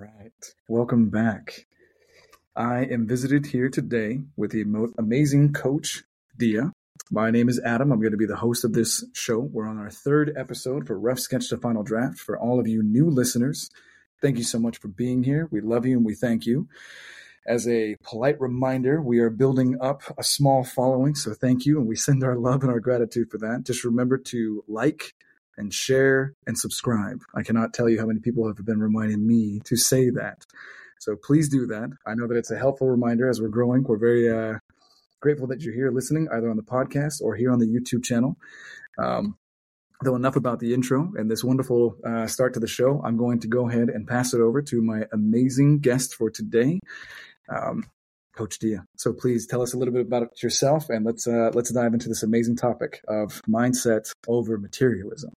Right. Welcome back. I am visited here today with the amazing coach, Dea. My name is Adam. I'm going to be the host of this show. We're on our third episode for Rough Sketch to Final Draft. For all of you new listeners, thank you so much for being here. We love you and we thank you. As a polite reminder, we are building up a small following, so thank you, and we send our love and our gratitude for that. Just remember to like, and share and subscribe. I cannot tell you how many people have been reminding me to say that. So please do that. I know that it's a helpful reminder as we're growing. We're very uh, grateful that you're here listening, either on the podcast or here on the YouTube channel. Um, though enough about the intro and this wonderful uh, start to the show, I'm going to go ahead and pass it over to my amazing guest for today. Um, Coach Dea. So please tell us a little bit about yourself, and let's uh, let's dive into this amazing topic of mindset over materialism.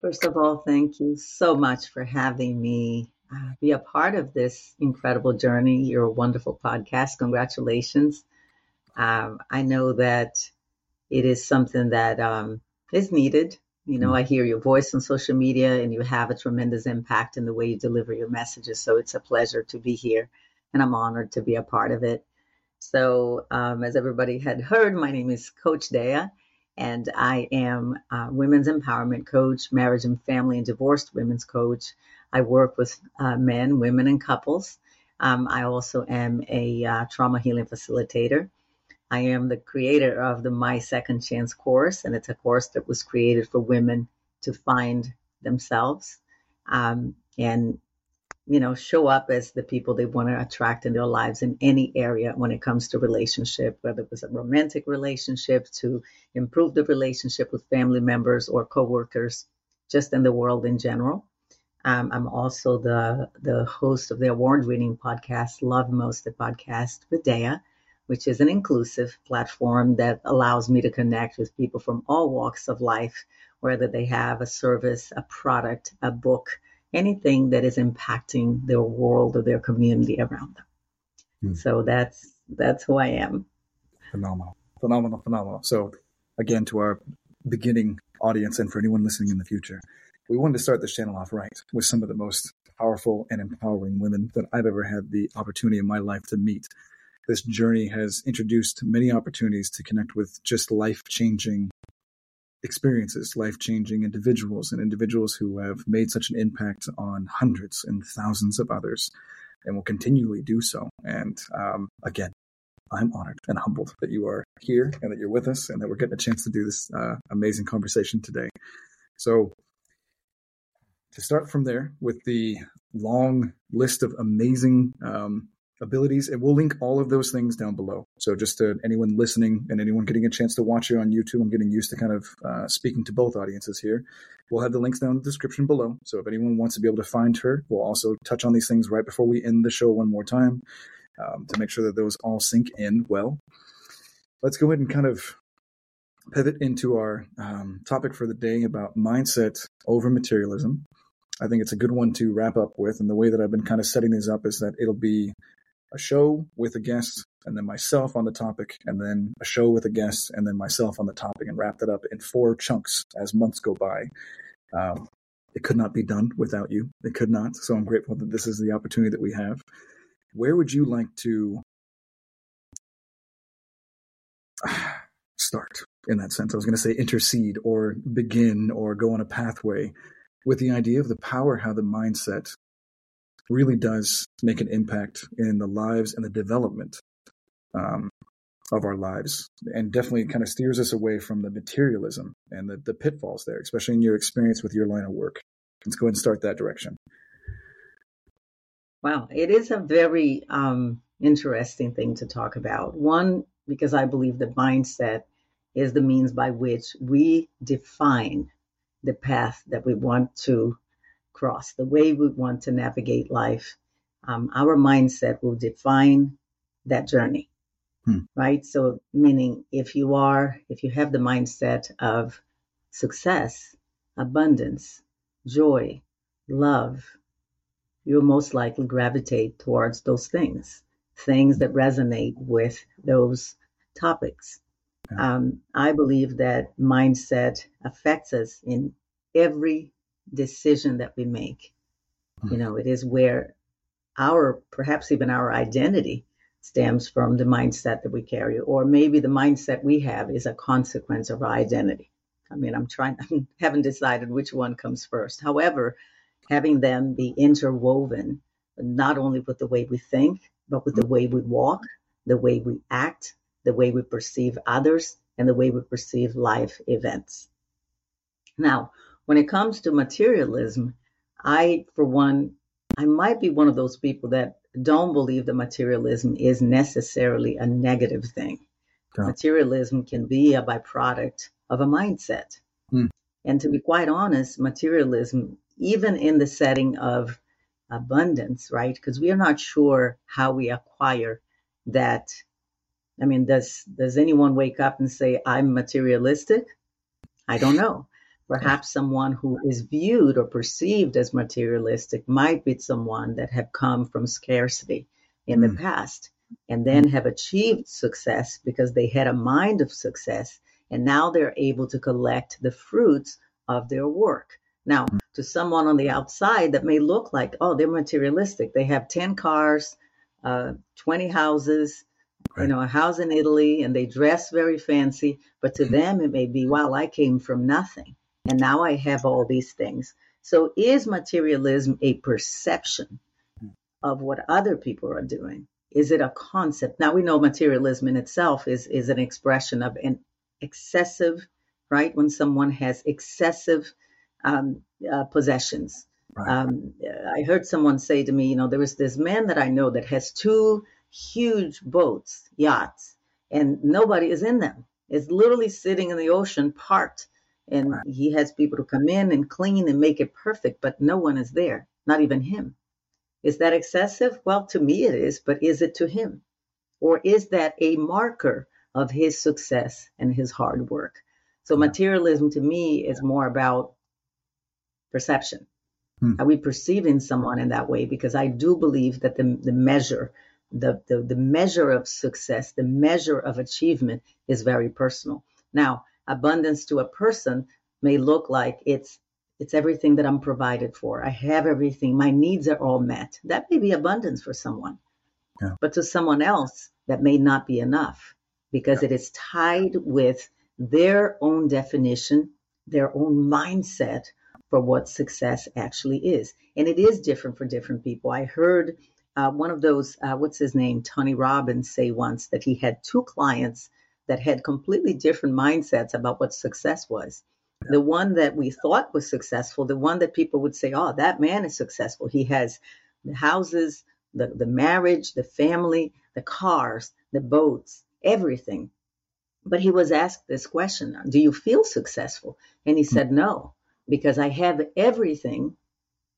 First of all, thank you so much for having me uh, be a part of this incredible journey. You're a wonderful podcast. Congratulations. Um, I know that it is something that um, is needed. You know, I hear your voice on social media and you have a tremendous impact in the way you deliver your messages. So it's a pleasure to be here and I'm honored to be a part of it. So, um, as everybody had heard, my name is Coach Dea, and I am a women's empowerment coach, marriage and family and divorced women's coach. I work with uh, men, women, and couples. Um, I also am a uh, trauma healing facilitator. I am the creator of the My Second Chance course, and it's a course that was created for women to find themselves. Um, and you know, show up as the people they want to attract in their lives in any area when it comes to relationship, whether it was a romantic relationship, to improve the relationship with family members or coworkers, just in the world in general. Um, I'm also the the host of the award-winning podcast, Love Most, the podcast with Dea, which is an inclusive platform that allows me to connect with people from all walks of life, whether they have a service, a product, a book, anything that is impacting their world or their community around them. Hmm. So that's that's who I am. Phenomenal, phenomenal, phenomenal. So again, to our beginning audience and for anyone listening in the future, we wanted to start this channel off right with some of the most powerful and empowering women that I've ever had the opportunity in my life to meet. This journey has introduced many opportunities to connect with just life changing experiences, life changing individuals, and individuals who have made such an impact on hundreds and thousands of others and will continually do so. And um, again, I'm honored and humbled that you are here and that you're with us and that we're getting a chance to do this uh, amazing conversation today. So, to start from there with the long list of amazing um, abilities. And we'll link all of those things down below. So just to anyone listening and anyone getting a chance to watch you on YouTube, I'm getting used to kind of uh, speaking to both audiences here. We'll have the links down in the description below. So if anyone wants to be able to find her, we'll also touch on these things right before we end the show one more time um, to make sure that those all sink in well. Let's go ahead and kind of pivot into our um, topic for the day about mindset over materialism. I think it's a good one to wrap up with. And the way that I've been kind of setting these up is that it'll be a show with a guest and then myself on the topic and then a show with a guest and then myself on the topic and wrap that up in four chunks as months go by. Um, it could not be done without you. It could not. So I'm grateful that this is the opportunity that we have. Where would you like to start in that sense? I was going to say intercede or begin or go on a pathway with the idea of the power, how the mindset really does make an impact in the lives and the development um, of our lives and definitely kind of steers us away from the materialism and the, the pitfalls there, especially in your experience with your line of work. Let's go ahead and start that direction. Wow, it is a very um, interesting thing to talk about. One, because I believe the mindset is the means by which we define the path that we want to cross, the way we want to navigate life, um, our mindset will define that journey. Hmm. Right. So, meaning if you are, if you have the mindset of success, abundance, joy, love, you'll most likely gravitate towards those things, things that resonate with those topics. Um, I believe that mindset affects us in every decision that we make. You hmm. know, it is where our, perhaps even our identity stems from the mindset that we carry, or maybe the mindset we have is a consequence of our identity. I mean, I'm trying, I haven't decided which one comes first. However, having them be interwoven, not only with the way we think, but with the hmm. way we walk, the way we act, the way we perceive others, and the way we perceive life events. Now, when it comes to materialism, I, for one, I might be one of those people that don't believe that materialism is necessarily a negative thing. Yeah. Materialism can be a byproduct of a mindset. Hmm. And to be quite honest, materialism, even in the setting of abundance, right? Because we are not sure how we acquire that. I mean, does does anyone wake up and say, I'm materialistic? I don't know. Perhaps someone who is viewed or perceived as materialistic might be someone that have come from scarcity in mm. the hmm. past and then have achieved success because they had a mind of success and now they're able to collect the fruits of their work. Now, mm. to someone on the outside that may look like, oh, they're materialistic. They have 10 cars, uh, 20 houses, right. you know, a house in Italy, and they dress very fancy. But to mm. them, it may be, wow, I came from nothing and now I have all these things. So is materialism a perception of what other people are doing? Is it a concept? Now we know materialism in itself is is an expression of an excessive, right? When someone has excessive um, uh, possessions. Right. Um, I heard someone say to me, you know, there was this man that I know that has two huge boats, yachts, and nobody is in them. It's literally sitting in the ocean, parked and he has people to come in and clean and make it perfect, but no one is there, not even him. Is that excessive? Well, to me it is, but is it to him? Or is that a marker of his success and his hard work? So materialism to me is more about perception. Hmm. Are we perceiving someone in that way? Because I do believe that the, the measure, the, the, the measure of success, the measure of achievement is very personal. Now, abundance to a person may look like it's it's everything that I'm provided for. I have everything. My needs are all met. That may be abundance for someone. Yeah. But to someone else, that may not be enough because yeah. it is tied with their own definition, their own mindset for what success actually is. And it is different for different people. I heard uh, one of those, uh, what's his name, Tony Robbins, say once that he had two clients that had completely different mindsets about what success was. The one that we thought was successful, the one that people would say, oh, that man is successful. He has the houses, the, the marriage, the family, the cars, the boats, everything. But he was asked this question Do you feel successful? And he said, No, because I have everything.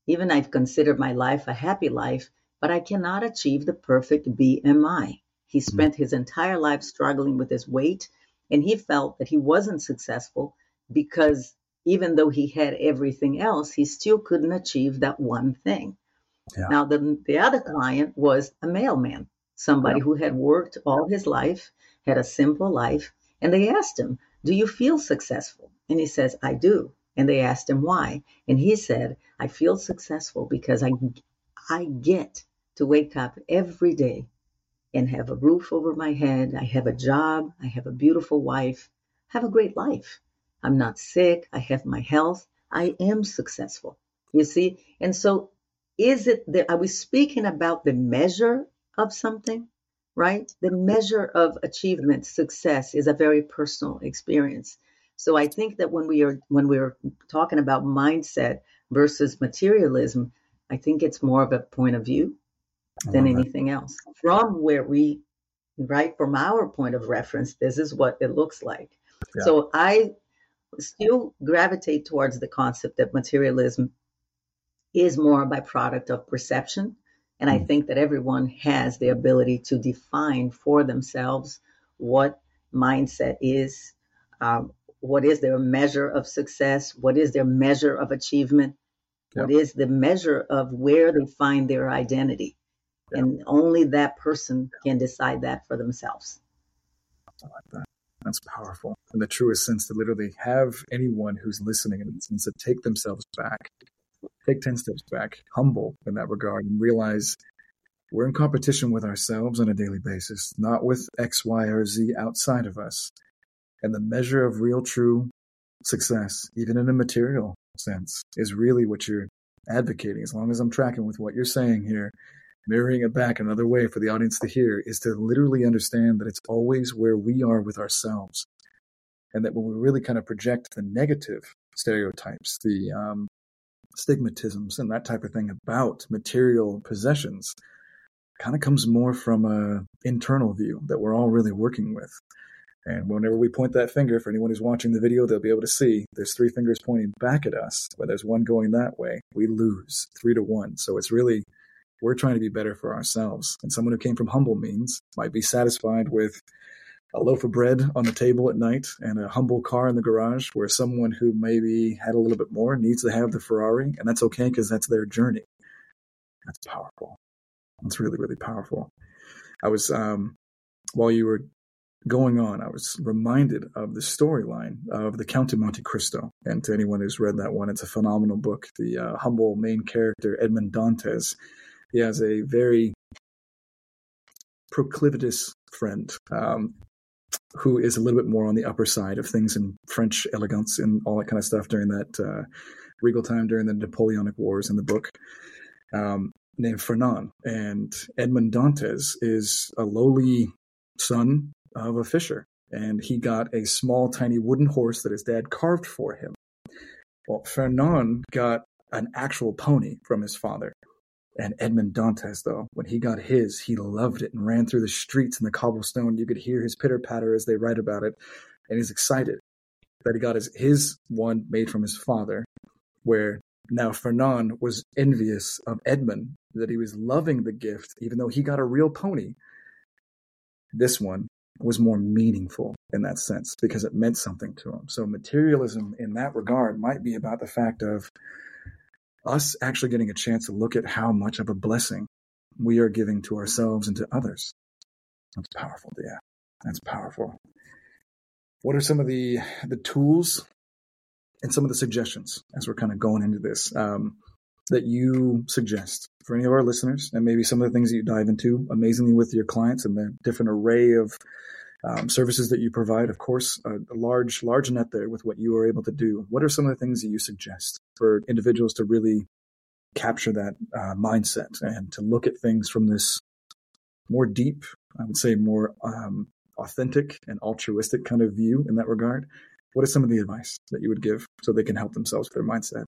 Even I've considered my life a happy life, but I cannot achieve the perfect BMI. He mm-hmm. spent his entire life struggling with his weight, and he felt that he wasn't successful because even though he had everything else, he still couldn't achieve that one thing. Yeah. Now, the, the other client was a mailman, somebody yeah. who had worked all his life, had a simple life, and they asked him, Do you feel successful? And he says, I do. And they asked him why. And he said, I feel successful because I, I get to wake up every day and have a roof over my head. I have a job. I have a beautiful wife. I have a great life. I'm not sick. I have my health. I am successful. You see? And so is it that are we speaking about the measure of something? Right? The measure of achievement, success is a very personal experience. So I think that when we are when we're talking about mindset versus materialism, I think it's more of a point of view than anything else. From where we, right, from our point of reference, this is what it looks like. Yeah. So I still gravitate towards the concept that materialism is more a byproduct of perception. And mm. I think that everyone has the ability to define for themselves what mindset is, um, what is their measure of success, what is their measure of achievement, yep. what is the measure of where they find their identity. And only that person can decide that for themselves. I like that. That's powerful. In the truest sense, to literally have anyone who's listening and sense to take themselves back take 10 steps back, humble in that regard, and realize we're in competition with ourselves on a daily basis, not with X, Y, or Z outside of us. And the measure of real, true success, even in a material sense, is really what you're advocating. As long as I'm tracking with what you're saying here, mirroring it back another way for the audience to hear is to literally understand that it's always where we are with ourselves. And that when we really kind of project the negative stereotypes, the um, stigmatisms, and that type of thing about material possessions, kind of comes more from a internal view that we're all really working with. And whenever we point that finger, for anyone who's watching the video, they'll be able to see there's three fingers pointing back at us, but there's one going that way. We lose three to one. So it's really, we're trying to be better for ourselves. And someone who came from humble means might be satisfied with a loaf of bread on the table at night and a humble car in the garage, where someone who maybe had a little bit more needs to have the Ferrari. And that's okay because that's their journey. That's powerful. That's really, really powerful. I was, um, while you were going on, I was reminded of the storyline of The Count of Monte Cristo. And to anyone who's read that one, it's a phenomenal book. The uh, humble main character, Edmond Dantes, he has a very proclivitous friend um, who is a little bit more on the upper side of things in French elegance and all that kind of stuff during that uh, regal time during the Napoleonic Wars in the book. Um, named Fernand. And Edmond Dantes is a lowly son of a fisher. And he got a small, tiny wooden horse that his dad carved for him. Well, Fernand got an actual pony from his father. And Edmond Dantes, though, when he got his, he loved it and ran through the streets in the cobblestone. You could hear his pitter patter as they write about it. And he's excited that he got his, his one made from his father, where now Fernand was envious of Edmond that he was loving the gift, even though he got a real pony. This one was more meaningful in that sense because it meant something to him. So materialism in that regard might be about the fact of us actually getting a chance to look at how much of a blessing we are giving to ourselves and to others. That's powerful, yeah. That's powerful. What are some of the the tools and some of the suggestions as we're kind of going into this um, that you suggest for any of our listeners, and maybe some of the things that you dive into amazingly with your clients and the different array of um, services that you provide. Of course, a, a, large, large net there with what you are able to do. What are some of the things that you suggest for individuals to really capture that uh, mindset and to look at things from this more deep, I would say more um, authentic and altruistic kind of view in that regard? What is some of the advice that you would give so they can help themselves with their mindset?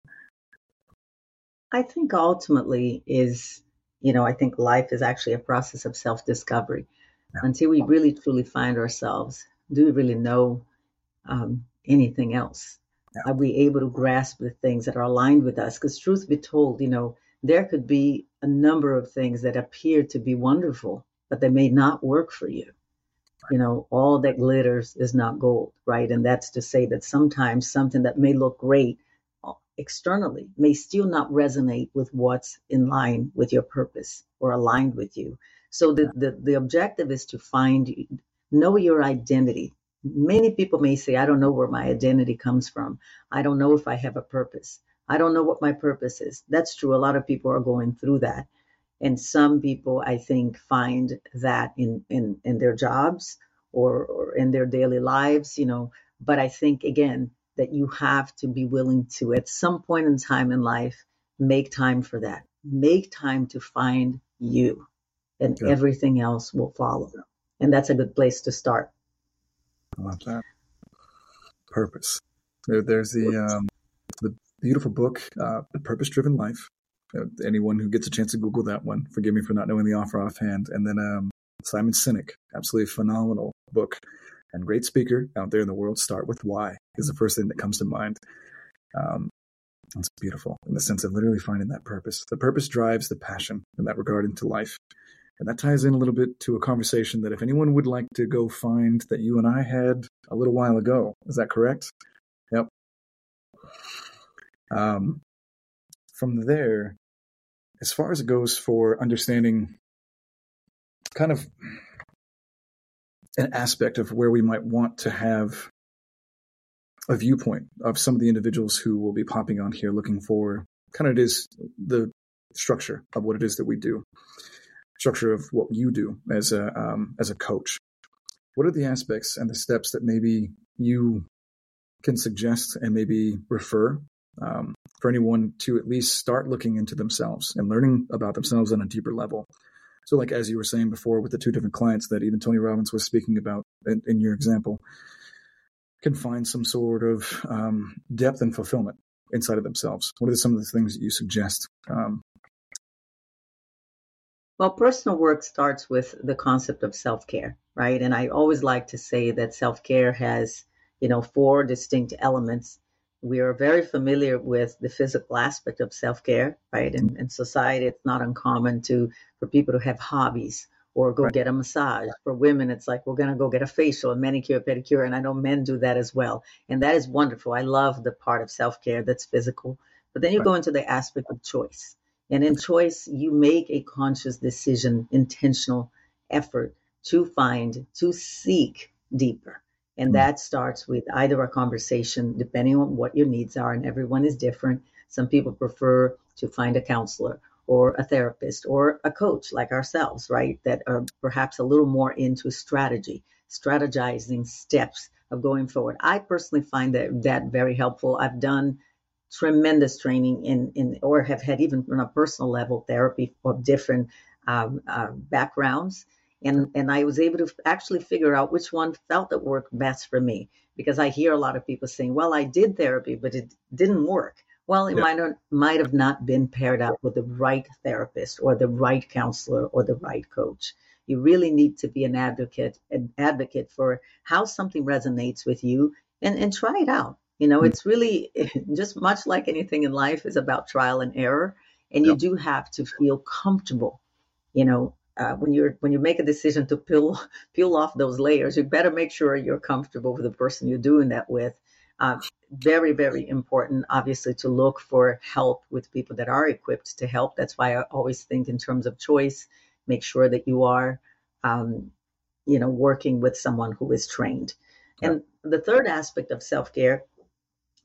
I think ultimately is, you know, I think life is actually a process of self discovery. Until we really truly find ourselves, do we really know um, anything else? Are we able to grasp the things that are aligned with us? Because, truth be told, you know, there could be a number of things that appear to be wonderful, but they may not work for you. You know, all that glitters is not gold, right? And that's to say that sometimes something that may look great externally may still not resonate with what's in line with your purpose or aligned with you. So the, the, the objective is to find, know your identity. Many people may say, I don't know where my identity comes from. I don't know if I have a purpose. I don't know what my purpose is. That's true. A lot of people are going through that. And some people, I think, find that in, in, in their jobs or, or in their daily lives, you know. But I think, again, that you have to be willing to, at some point in time in life, make time for that. Make time to find you, and yeah. everything else will follow. And that's a good place to start. I love that. Purpose. There, there's the um, the beautiful book, uh, The Purpose Driven Life. Uh, anyone who gets a chance to Google that one, forgive me for not knowing the offer offhand. And then um, Simon Sinek, absolutely phenomenal book and great speaker out there in the world. Start with why is the first thing that comes to mind. Um, it's beautiful in the sense of literally finding that purpose. The purpose drives the passion in that regard into life. And that ties in a little bit to a conversation that if anyone would like to go find that you and I had a little while ago, is that correct? Yep. Um, from there, as far as it goes for understanding kind of an aspect of where we might want to have a viewpoint of some of the individuals who will be popping on here looking for kind of is the structure of what it is that we do, structure of what you do as a um, as a coach. What are the aspects and the steps that maybe you can suggest and maybe refer um, for anyone to at least start looking into themselves and learning about themselves on a deeper level? So, like as you were saying before, with the two different clients that even Tony Robbins was speaking about in, in your example, can find some sort of um, depth and fulfillment inside of themselves. What are some of the things that you suggest? Um, well, personal work starts with the concept of self care, right? And I always like to say that self care has, you know, four distinct elements we are very familiar with the physical aspect of self-care, right? In, in society, it's not uncommon to for people to have hobbies or go right. get a massage. For women, it's like we're gonna go get a facial, a manicure, a pedicure, and I know men do that as well, and that is wonderful. I love the part of self-care that's physical, but then you right. go into the aspect of choice, and in choice, you make a conscious decision, intentional effort to find, to seek deeper and hmm. that starts with either a conversation, depending on what your needs are, and everyone is different. Some people prefer to find a counselor or a therapist or a coach like ourselves, right? That are perhaps a little more into strategy, strategizing steps of going forward. I personally find that that very helpful. I've done tremendous training in, in or have had even on a personal level therapy of different um, uh, backgrounds and and I was able to actually figure out which one felt that worked best for me because I hear a lot of people saying, "Well, I did therapy, but it didn't work." Well, it yeah. might not, might have not been paired up with the right therapist or the right counselor or the right coach. You really need to be an advocate an advocate for how something resonates with you and and try it out. You know, mm-hmm. it's really just much like anything in life is about trial and error, and you do have to feel comfortable. You know, uh, when you're when you make a decision to peel peel off those layers, you better make sure you're comfortable with the person you're doing that with. Uh, very very important, obviously, to look for help with people that are equipped to help. That's why I always think in terms of choice. Make sure that you are, um, you know, working with someone who is trained. Yeah. And the third aspect of self care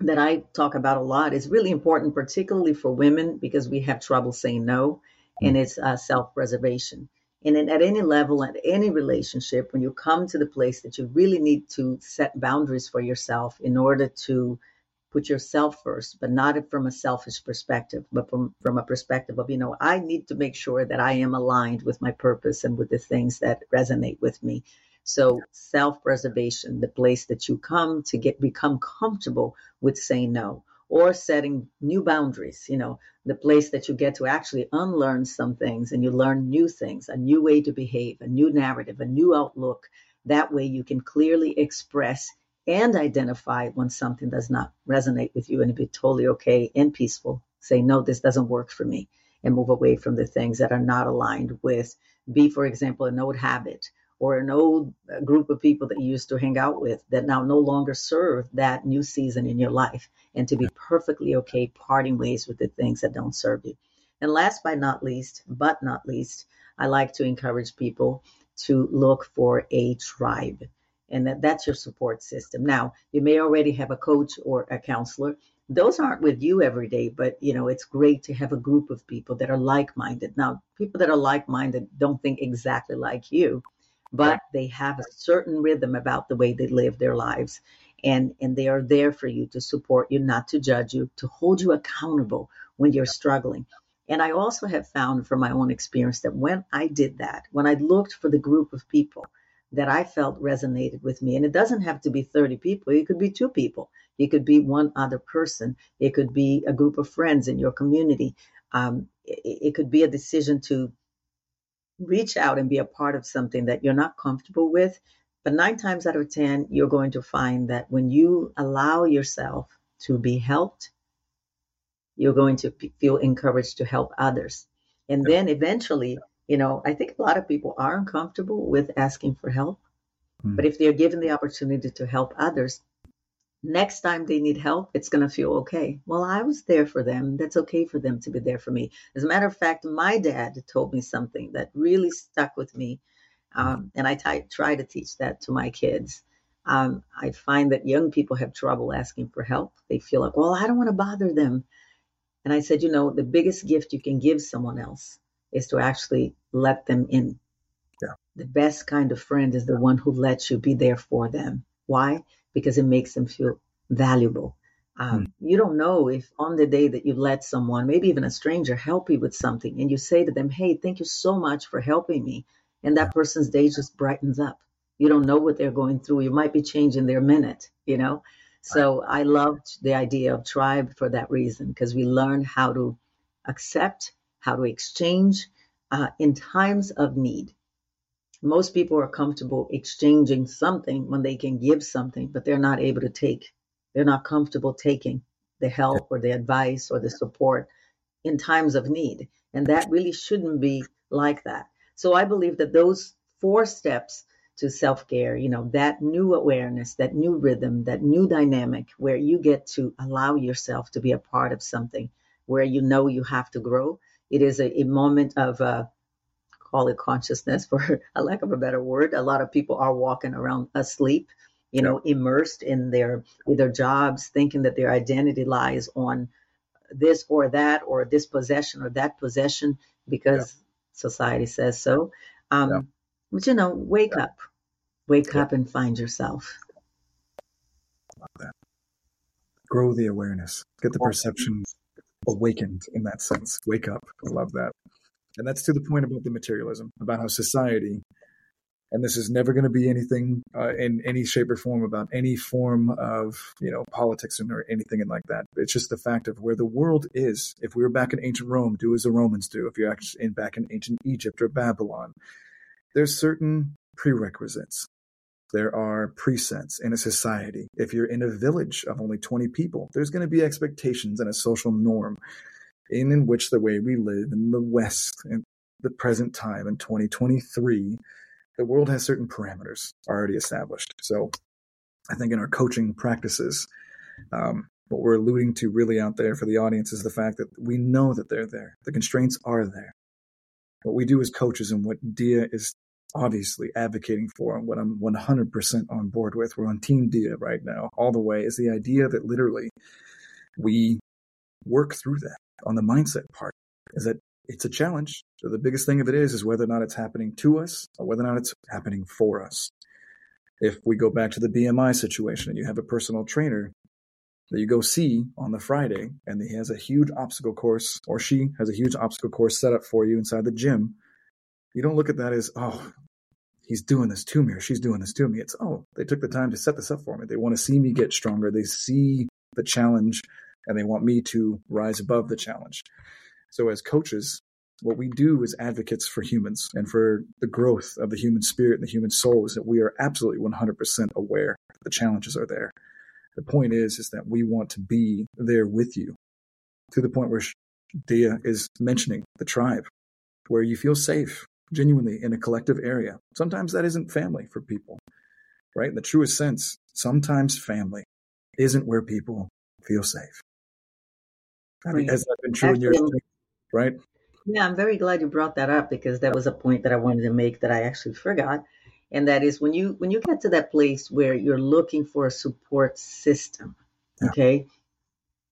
that I talk about a lot is really important, particularly for women, because we have trouble saying no, and mm. it's uh, self preservation. And then at any level, at any relationship, when you come to the place that you really need to set boundaries for yourself in order to put yourself first, but not from a selfish perspective, but from, from a perspective of, you know, I need to make sure that I am aligned with my purpose and with the things that resonate with me. So self preservation, the place that you come to get become comfortable with saying no or setting new boundaries, you know, the place that you get to actually unlearn some things and you learn new things, a new way to behave, a new narrative, a new outlook. That way you can clearly express and identify when something does not resonate with you and be totally okay and peaceful. Say, no, this doesn't work for me and move away from the things that are not aligned with, be, for example, an old habit or an old uh, group of people that you used to hang out with that now no longer serve that new season in your life and to be perfectly okay parting ways with the things that don't serve you. And last but not least, but not least, I like to encourage people to look for a tribe and that that's your support system. Now, you may already have a coach or a counselor. Those aren't with you every day, but you know, it's great to have a group of people that are like-minded. Now, people that are like-minded don't think exactly like you, but they have a certain rhythm about the way they live their lives. And, and they are there for you to support you, not to judge you, to hold you accountable when you're struggling. And I also have found from my own experience that when I did that, when I looked for the group of people that I felt resonated with me, and it doesn't have to be 30 people, it could be two people, it could be one other person, it could be a group of friends in your community. Um, it, it could be a decision to reach out and be a part of something that you're not comfortable with. But nine times out of 10, you're going to find that when you allow yourself to be helped, you're going to feel encouraged to help others. And then eventually, you know, I think a lot of people are uncomfortable with asking for help. Mm. But if they're given the opportunity to help others, next time they need help, it's going to feel okay. Well, I was there for them. That's okay for them to be there for me. As a matter of fact, my dad told me something that really stuck with me. Um, and I t- try to teach that to my kids. Um, I find that young people have trouble asking for help. They feel like, well, I don't want to bother them. And I said, you know, the biggest gift you can give someone else is to actually let them in. Yeah. The best kind of friend is the one who lets you be there for them. Why? Because it makes them feel valuable. Um, mm. You don't know if on the day that you let someone, maybe even a stranger, help you with something, and you say to them, Hey, thank you so much for helping me. And that person's day just brightens up. You don't know what they're going through. You might be changing their minute, you know? So I loved the idea of tribe for that reason, because we learn how to accept, how to exchange uh, in times of need. Most people are comfortable exchanging something when they can give something, but they're not able to take. They're not comfortable taking the help or the advice or the support in times of need. And that really shouldn't be like that. So I believe that those four steps to self care, you know, that new awareness, that new rhythm, that new dynamic where you get to allow yourself to be a part of something where you know you have to grow. It is a, a moment of, uh, call it consciousness for a lack of a better word. A lot of people are walking around asleep, you know, immersed in their either jobs, thinking that their identity lies on this or that or this possession or that possession because yeah. society says so. Um, yeah. But you know, wake yeah. up, wake up and find yourself. Love that. Grow the awareness, get the perception awakened in that sense. Wake up. I love that. And that's to the point about the materialism, about how society, and this is never going to be anything uh, in any shape or form about any form of, you know, politics or anything like that. It's just the fact of where the world is. If we were back in ancient Rome, do as the Romans do. If you're actually in, back in ancient Egypt or Babylon, there's certain prerequisites. There are presets in a society. If you're in a village of only 20 people, there's going to be expectations and a social norm in, in which the way we live in the West in the present time in 2023, the world has certain parameters already established. So I think in our coaching practices, um, what we're alluding to really out there for the audience is the fact that we know that they're there. The constraints are there. What we do as coaches and what Dea is obviously advocating for and what I'm 100% on board with. We're on Team Dea right now, all the way, is the idea that literally we work through that on the mindset part. Is that it's a challenge. So the biggest thing of it is, is whether or not it's happening to us or whether or not it's happening for us. If we go back to the BMI situation and you have a personal trainer that you go see on the Friday and he has a huge obstacle course or she has a huge obstacle course set up for you inside the gym, you don't look at that as, oh, he's doing this to me or she's doing this to me. It's, oh, they took the time to set this up for me. They want to see me get stronger. They see the challenge and they want me to rise above the challenge. So, as coaches, what we do as advocates for humans and for the growth of the human spirit and the human soul is that we are absolutely 100% aware that the challenges are there. The point is, is that we want to be there with you to the point where Dea is mentioning the tribe, where you feel safe, genuinely in a collective area. Sometimes that isn't family for people, right? In the truest sense, sometimes family isn't where people feel safe. I mean, has that been true Actually, in your right? Yeah, I'm very glad you brought that up because that was a point that I wanted to make that I actually forgot. And that is when you when you get to that place where you're looking for a support system, yeah. okay?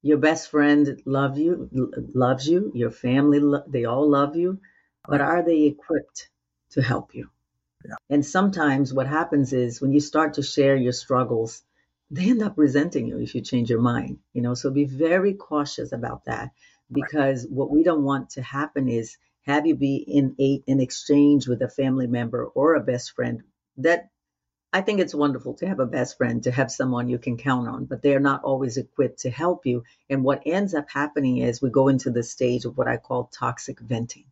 Your best friend love you loves you, your family they all love you, but are they equipped to help you? Yeah. And sometimes what happens is when you start to share your struggles, they end up resenting you if you change your mind, you know, so be very cautious about that because right. what we don't want to happen is have you be in a, in exchange with a family member or a best friend that I think it's wonderful to have a best friend, to have someone you can count on, but they're not always equipped to help you. And what ends up happening is we go into the stage of what I call toxic venting.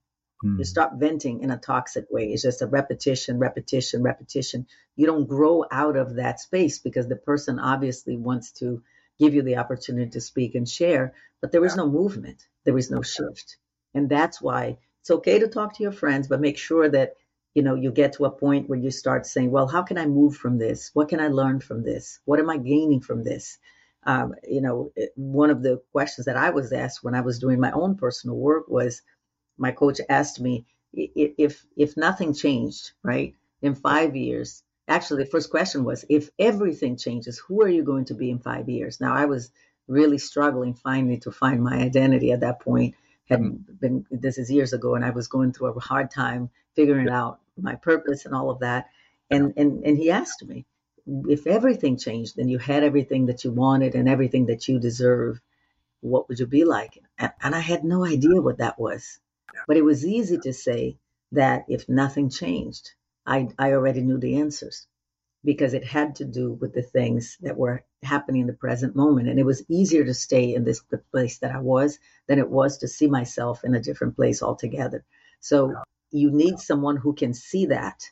Mm. You start venting in a toxic way. It's just a repetition, repetition, repetition. You don't grow out of that space because the person obviously wants to give you the opportunity to speak and share, but there is no movement, there is no shift. And that's why it's okay to talk to your friends, but make sure that you know you get to a point where you start saying, well, how can I move from this? What can I learn from this? What am I gaining from this? Um, you know, one of the questions that I was asked when I was doing my own personal work was, my coach asked me if if nothing changed, right, in five years. Actually, the first question was, if everything changes, who are you going to be in five years? Now, I was really struggling finally to find my identity at that point. Had mm-hmm. been this is years ago, and I was going through a hard time figuring out my purpose and all of that. And and and he asked me if everything changed and you had everything that you wanted and everything that you deserve, what would you be like? And I had no idea what that was. But it was easy to say that if nothing changed, I, I already knew the answers because it had to do with the things that were happening in the present moment. And it was easier to stay in this the place that I was than it was to see myself in a different place altogether. So you need someone who can see that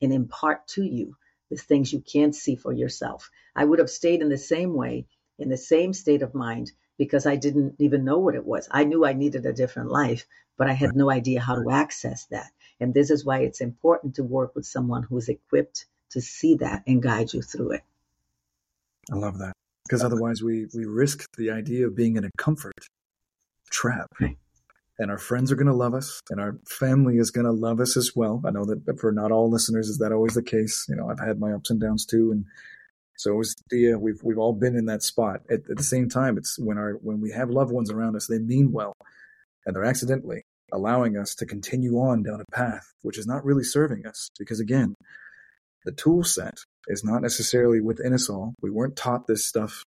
and impart to you the things you can't see for yourself. I would have stayed in the same way, in the same state of mind, because I didn't even know what it was. I knew I needed a different life, but I had no idea how to access that. And this is why it's important to work with someone who's equipped to see that and guide you through it. I love that. Because otherwise we we risk the idea of being in a comfort trap. Right. And our friends are going to love us, and our family is going to love us as well. I know that for not all listeners is that always the case. You know, I've had my ups and downs too, and so is Dea. We've we've all been in that spot. At, at the same time, it's when our when we have loved ones around us, they mean well, and they're accidentally allowing us to continue on down a path which is not really serving us. Because again, the tool set is not necessarily within us all. We weren't taught this stuff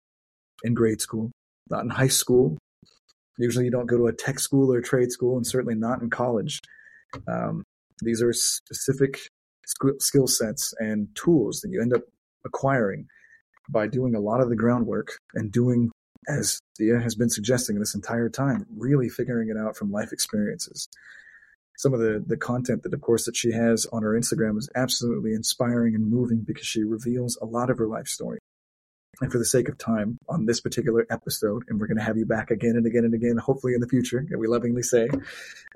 in grade school, not in high school. Usually, you don't go to a tech school or a trade school, and certainly not in college. Um, these are specific skill sets and tools that you end up acquiring by doing a lot of the groundwork and doing, as Dea has been suggesting this entire time, really figuring it out from life experiences some of the the content that of course that she has on her Instagram is absolutely inspiring and moving because she reveals a lot of her life story. And for the sake of time on this particular episode, and we're going to have you back again and again and again, hopefully in the future, and we lovingly say,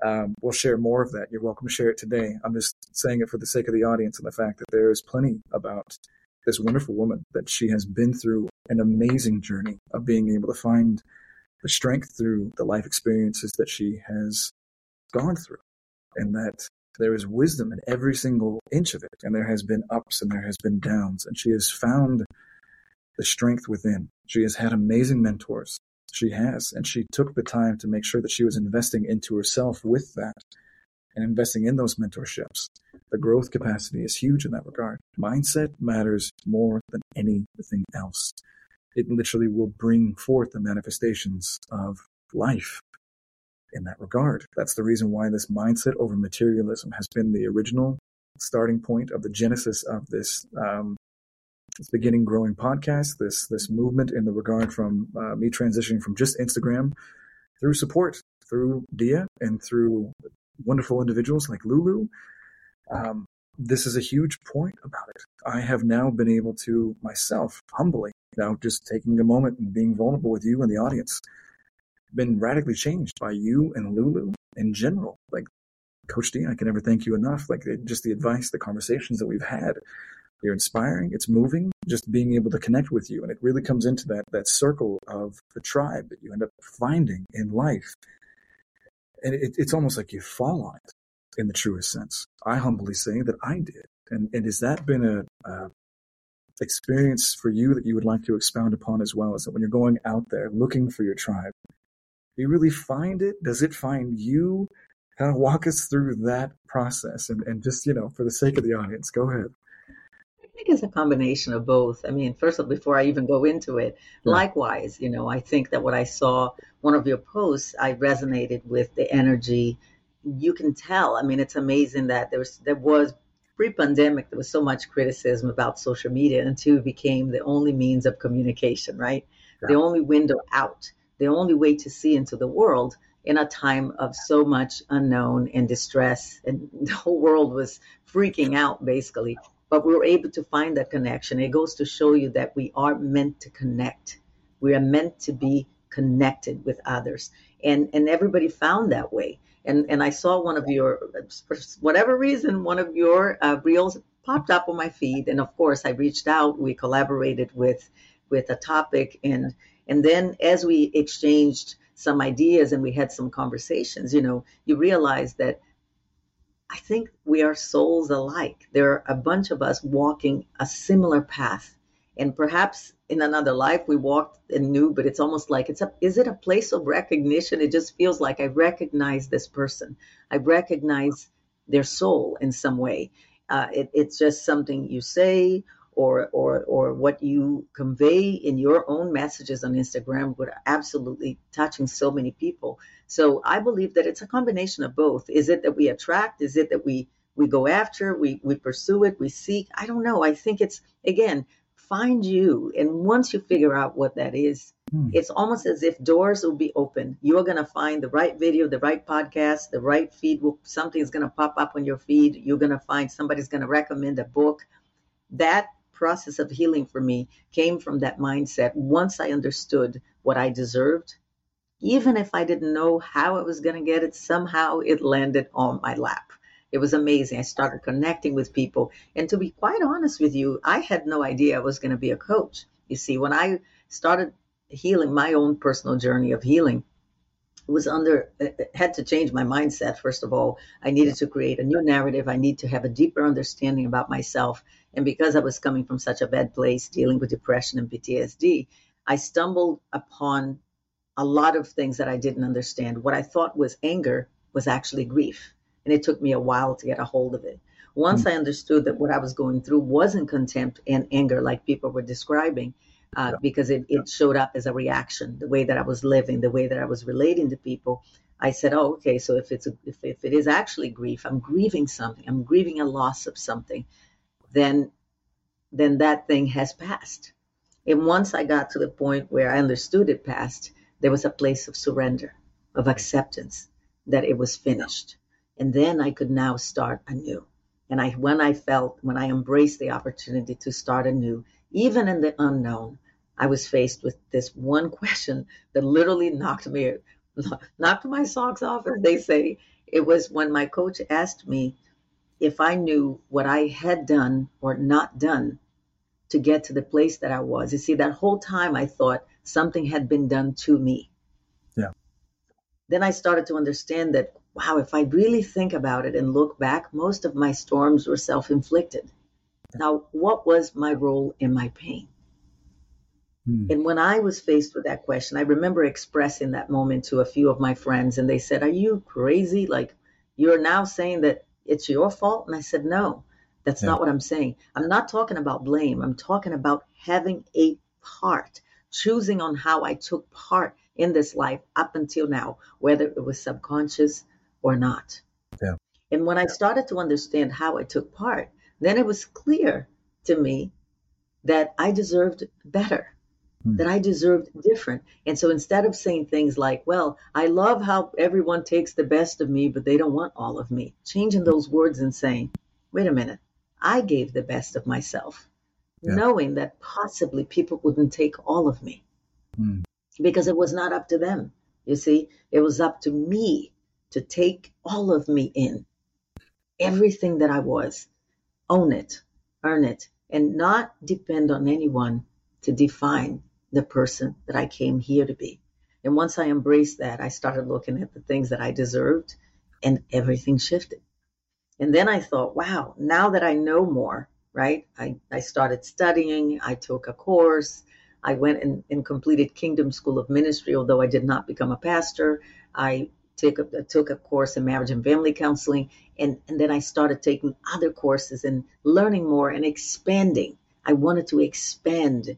um, we'll share more of that. You're welcome to share it today. I'm just saying it for the sake of the audience and the fact that there is plenty about this wonderful woman that she has been through an amazing journey of being able to find the strength through the life experiences that she has gone through and that there is wisdom in every single inch of it. And there has been ups and there has been downs. And she has found the strength within. She has had amazing mentors. She has. And she took the time to make sure that she was investing into herself with that and investing in those mentorships. The growth capacity is huge in that regard. Mindset matters more than anything else. It literally will bring forth the manifestations of life in that regard. That's the reason why this mindset over materialism has been the original starting point of the genesis of this um, this beginning growing podcast, this this movement in the regard from uh, me transitioning from just Instagram through support, through Dea, and through wonderful individuals like Lulu. Um, this is a huge point about it. I have now been able to myself humbly, now just taking a moment and being vulnerable with you and the audience, been radically changed by you and Lulu in general. Like Coach D, I can never thank you enough. Like just the advice, the conversations that we've had. You're inspiring. It's moving. Just being able to connect with you, and it really comes into that that circle of the tribe that you end up finding in life. And it, it's almost like you fall on it in the truest sense. I humbly say that I did. And and has that been a, a experience for you that you would like to expound upon as well? Is that when you're going out there looking for your tribe, do you really find it? Does it find you? Kind of walk us through that process and, and just, you know, for the sake of the audience, go ahead. I think it's a combination of both. I mean, first of all, before I even go into it, yeah. likewise, you know, I think that what I saw, one of your posts, I resonated with the energy. You can tell. I mean, it's amazing that there was there was pre-pandemic there was so much criticism about social media until it became the only means of communication, right? Yeah. The only window out the only way to see into the world in a time of so much unknown and distress and the whole world was freaking out basically. But we were able to find that connection. It goes to show you that we are meant to connect. We are meant to be connected with others. And and everybody found that way and and i saw one of your for whatever reason one of your uh, reels popped up on my feed and of course i reached out we collaborated with with a topic and and then as we exchanged some ideas and we had some conversations, you know, you realize that I think we are souls alike. There are a bunch of us walking a similar path. And perhaps in another life we walked and knew but it's almost like it's a is it a place of recognition it just feels like i recognize this person i recognize their soul in some way uh, it, it's just something you say or or or what you convey in your own messages on Instagram would absolutely touching so many people. So I believe that it's a combination of both. Is it that we attract? Is it that we we go after? We we pursue it? We seek? I don't know. I think it's again find you, and once you figure out what that is, hmm. it's almost as if doors will be open. You're gonna find the right video, the right podcast, the right feed. Will, something's gonna pop up on your feed. You're gonna find somebody's gonna recommend a book. That process of healing for me came from that mindset. Once I understood what I deserved, even if I didn't know how I was going to get it, somehow it landed on my lap. It was amazing. I started connecting with people. And to be quite honest with you, I had no idea I was going to be a coach. You see, when I started healing my own personal journey of healing, it was under had to change my mindset first of all i needed to create a new narrative i need to have a deeper understanding about myself and because i was coming from such a bad place dealing with depression and ptsd i stumbled upon a lot of things that i didn't understand what i thought was anger was actually grief and it took me a while to get a hold of it once mm-hmm. i understood that what i was going through wasn't contempt and anger like people were describing uh, yeah. because it, it showed up as a reaction, the way that I was living, the way that I was relating to people. I said, oh, okay, so if it's a, if, if it is actually grief, I'm grieving something, I'm grieving a loss of something, then then that thing has passed. And once I got to the point where I understood it passed, there was a place of surrender, of acceptance that it was finished. And then I could now start anew. And I when I felt when I embraced the opportunity to start anew, even in the unknown, I was faced with this one question that literally knocked me, knocked my socks off, as they say. It was when my coach asked me if I knew what I had done or not done to get to the place that I was. You see, that whole time I thought something had been done to me. Yeah. Then I started to understand that, wow, if I really think about it and look back, most of my storms were self inflicted. Now, what was my role in my pain? Hmm. And when I was faced with that question, I remember expressing that moment to a few of my friends, and they said, Are you crazy? Like, you're now saying that it's your fault? And I said, No, that's yeah. not what I'm saying. I'm not talking about blame. I'm talking about having a part, choosing on how I took part in this life up until now, whether it was subconscious or not. Yeah. And when I started to understand how I took part, then it was clear to me that I deserved better Hmm. that I deserved different. And so instead of saying things like, well, I love how everyone takes the best of me, but they don't want all of me, changing those words and saying, wait a minute, I gave the best of myself, yeah. knowing that possibly people wouldn't take all of me hmm. because it was not up to them. You see, it was up to me to take all of me in, everything that I was, own it, earn it, and not depend on anyone to define the person that I came here to be. And once I embraced that, I started looking at the things that I deserved and everything shifted. And then I thought, wow, now that I know more, right? I, I started studying, I took a course, I went and, and completed Kingdom School of Ministry, although I did not become a pastor. I took a, took a course in marriage and family counseling, and, and then I started taking other courses and learning more and expanding. I wanted to expand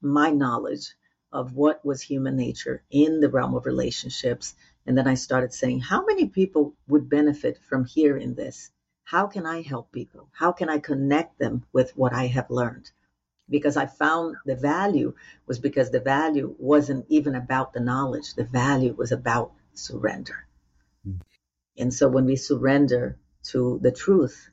my knowledge of what was human nature in the realm of relationships. And then I started saying, how many people would benefit from hearing this? How can I help people? How can I connect them with what I have learned? Because I found the value was because the value wasn't even about the knowledge, the value was about surrender. Mm. And so when we surrender to the truth,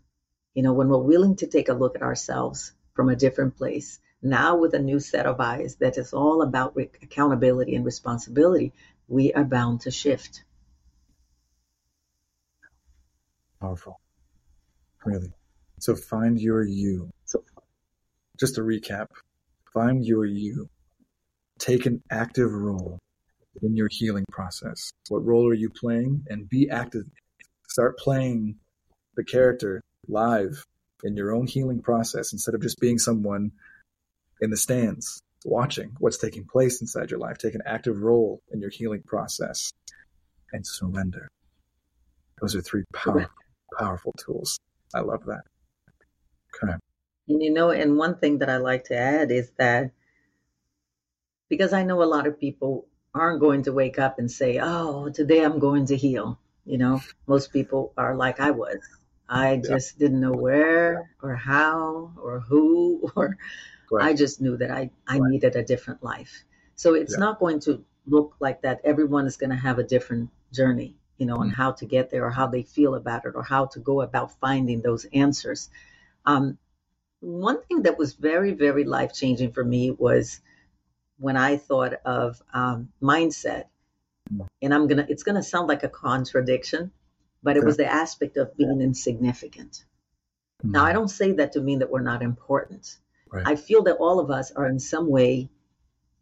you know, when we're willing to take a look at ourselves from a different place, now, with a new set of eyes that is all about re- accountability and responsibility, we are bound to shift. Powerful. Really. So find your you. So, just to recap find your you. Take an active role in your healing process. What role are you playing? And be active. Start playing the character live in your own healing process instead of just being someone in the stands, watching what's taking place inside your life. Take an active role in your healing process and surrender. Those are three powerful, powerful tools. I love that. Okay. And you know, and one thing that I like to add is that because I know a lot of people aren't going to wake up and say, Oh, today I'm going to heal. You know, most people are like I was. I just yeah. didn't know where or how or who, or right. I just knew that I, I right. needed a different life. So it's yeah. not going to look like that. Everyone is going to have a different journey, you know, mm-hmm. on how to get there or how they feel about it or how to go about finding those answers. Um, one thing that was very, very life changing for me was when I thought of um, mindset. Mm. And I'm gonna, it's gonna sound like a contradiction, but it was the aspect of being insignificant. Mm-hmm. Now, I don't say that to mean that we're not important. Right. I feel that all of us are in some way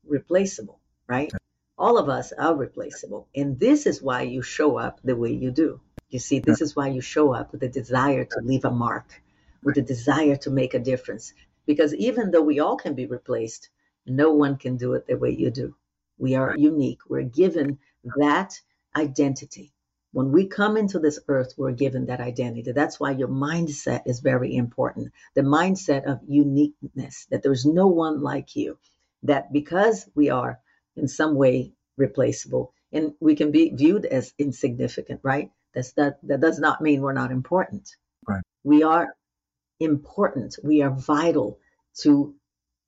replaceable, right? All of us are replaceable. And this is why you show up the way you do. You see, this is why you show up with a desire to leave a mark, with a desire to make a difference. Because even though we all can be replaced, no one can do it the way you do. We are unique. We're given that identity. When we come into this earth, we're given that identity. That's why your mindset is very important. The mindset of uniqueness, that there's no one like you, that because we are in some way replaceable and we can be viewed as insignificant, right? That's that, that does not mean we're not important. Right. We are important. We are vital to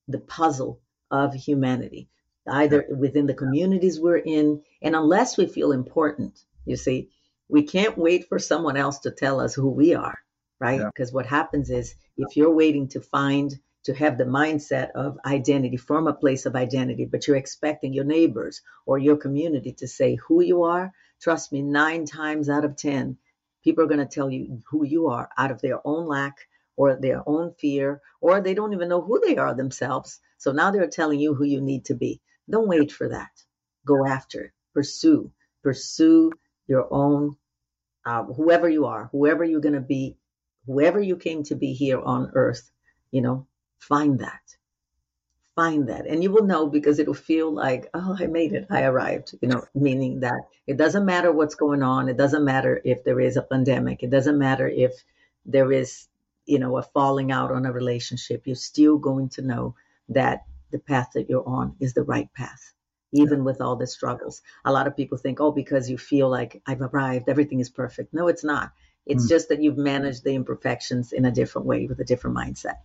the puzzle of humanity, either within the communities we're in. And unless we feel important, you see, we can't wait for someone else to tell us who we are, right? Because yeah. what happens is if you're waiting to find, to have the mindset of identity from a place of identity, but you're expecting your neighbors or your community to say who you are, trust me, nine times out of 10, people are going to tell you who you are out of their own lack or their own fear, or they don't even know who they are themselves. So now they're telling you who you need to be. Don't wait for that. Go after. Pursue. Pursue your own, uh, whoever you are, whoever you're going to be, whoever you came to be here on earth, you know, find that. Find that. And you will know because it'll feel like, oh, I made it. I arrived, you know, meaning that it doesn't matter what's going on. It doesn't matter if there is a pandemic. It doesn't matter if there is, you know, a falling out on a relationship. You're still going to know that the path that you're on is the right path even with all the struggles. A lot of people think, oh, because you feel like I've arrived, everything is perfect. No, it's not. It's mm. just that you've managed the imperfections in a different way with a different mindset.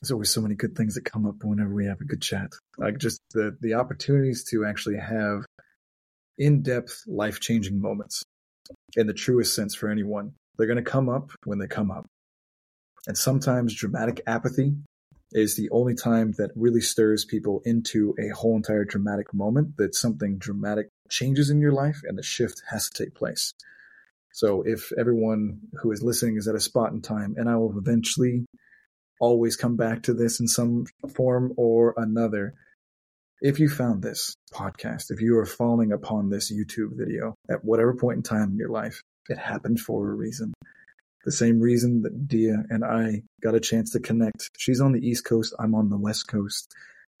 There's always so many good things that come up whenever we have a good chat. Like just the, the opportunities to actually have in depth, life changing moments in the truest sense for anyone. They're going to come up when they come up. And sometimes dramatic apathy is the only time that really stirs people into a whole entire dramatic moment that something dramatic changes in your life and the shift has to take place. So if everyone who is listening is at a spot in time, and I will eventually always come back to this in some form or another. If you found this podcast, if you are falling upon this YouTube video at whatever point in time in your life, it happened for a reason the same reason that Dea and I got a chance to connect. She's on the East Coast, I'm on the West Coast.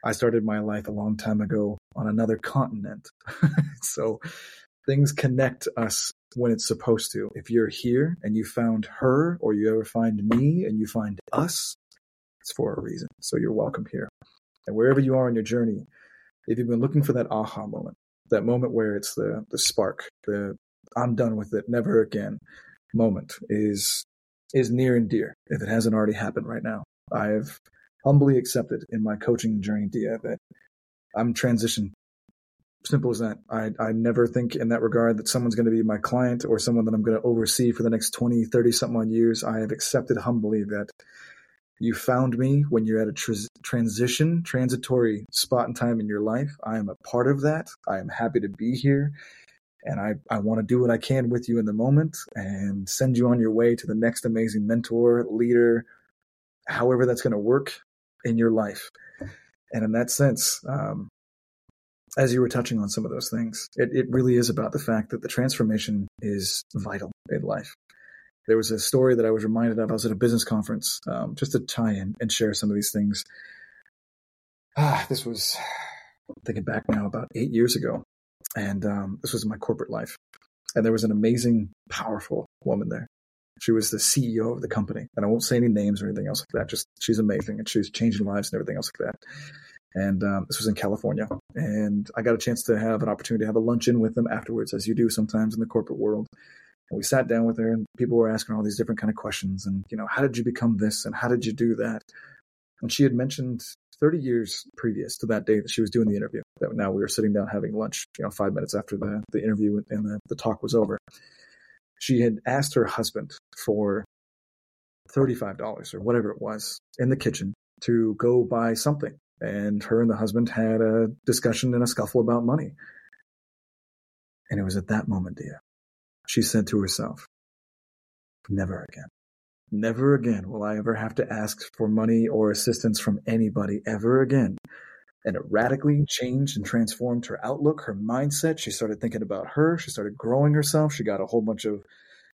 I started my life a long time ago on another continent. so things connect us when it's supposed to. If you're here and you found her, or you ever find me and you find us, it's for a reason. So you're welcome here. And wherever you are on your journey, if you've been looking for that aha moment, that moment where it's the the spark, the I'm done with it, never again moment is is near and dear if it hasn't already happened right now. I have humbly accepted in my coaching journey, Dea, that I'm transitioned. Simple as that. I, I never think in that regard that someone's going to be my client or someone that I'm going to oversee for the next 20, 30 something odd years. I have accepted humbly that you found me when you're at a tr- transition, transitory spot in time in your life. I am a part of that. I am happy to be here and I, I want to do what I can with you in the moment and send you on your way to the next amazing mentor, leader, however that's going to work in your life. And in that sense, um, as you were touching on some of those things, it, it really is about the fact that the transformation is vital in life. There was a story that I was reminded of. I was at a business conference, um, just to tie in and share some of these things. Ah, this was thinking back now about eight years ago, and um, this was my corporate life. And there was an amazing, powerful woman there. She was the CEO of the company, and I won't say any names or anything else like that. Just she's amazing, and she's changing lives and everything else like that. And um, this was in California, and I got a chance to have an opportunity to have a luncheon with them afterwards, as you do sometimes in the corporate world. And we sat down with her, and people were asking all these different kind of questions, and you know, how did you become this, and how did you do that? And she had mentioned 30 years previous to that day that she was doing the interview. That now we were sitting down having lunch, you know, five minutes after the, the interview and the, the talk was over. She had asked her husband for $35 or whatever it was in the kitchen to go buy something. And her and the husband had a discussion and a scuffle about money. And it was at that moment, Dea, she said to herself, Never again. Never again will I ever have to ask for money or assistance from anybody ever again. And it radically changed and transformed her outlook, her mindset. She started thinking about her. She started growing herself. She got a whole bunch of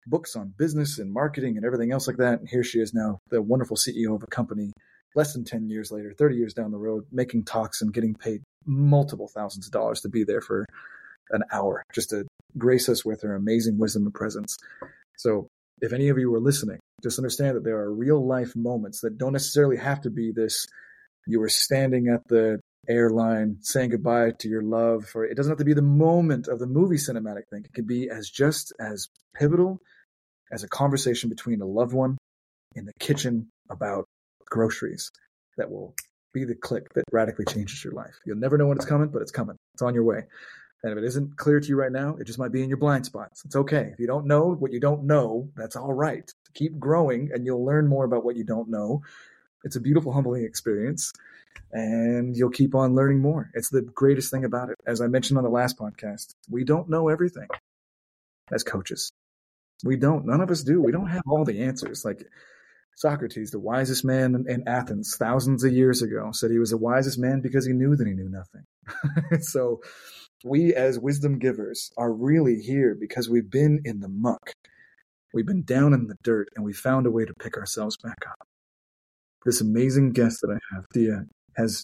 books on business and marketing and everything else like that. And here she is now, the wonderful CEO of a company, less than 10 years later, 30 years down the road, making talks and getting paid multiple thousands of dollars to be there for an hour just to grace us with her amazing wisdom and presence. So if any of you are listening, just understand that there are real life moments that don't necessarily have to be this you were standing at the airline saying goodbye to your love or it doesn't have to be the moment of the movie cinematic thing. It could be as just as pivotal as a conversation between a loved one in the kitchen about groceries that will be the click that radically changes your life. You'll never know when it's coming but it's coming. It's on your way and if it isn't clear to you right now, it just might be in your blind spots. It's okay. If you don't know what you don't know, that's all right. Keep growing and you'll learn more about what you don't know. It's a beautiful, humbling experience and you'll keep on learning more. It's the greatest thing about it. As I mentioned on the last podcast, we don't know everything as coaches. We don't. None of us do. We don't have all the answers. Like Socrates, the wisest man in, Athens thousands of years ago, said he was the wisest man because he knew that he knew nothing. so, we as wisdom givers are really here because we've been in the muck. We've been down in the dirt and we found a way to pick ourselves back up. This amazing guest that I have, Dea, has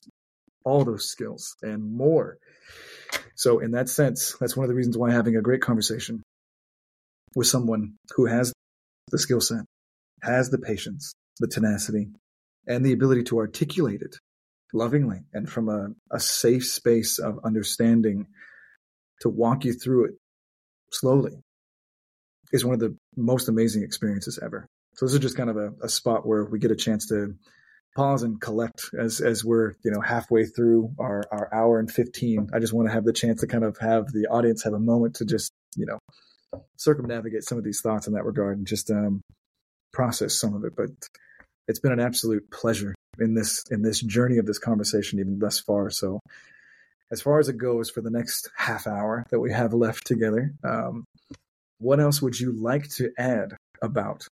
all those skills and more. So, in that sense, that's one of the reasons why having a great conversation with someone who has the skill set, has the patience, the tenacity, and the ability to articulate it lovingly and from a, a safe space of understanding to walk you through it slowly is one of the most amazing experiences ever. So this is just kind of a, a spot where we get a chance to pause and collect as as we're you know halfway through our our hour and 15 i just want to have the chance to kind of have the audience have a moment to just you know circumnavigate some of these thoughts in that regard and just um process some of it but it's been an absolute pleasure in this in this journey of this conversation even thus far. So as far as it goes for the next half hour that we have left together, um, what else would you like to add about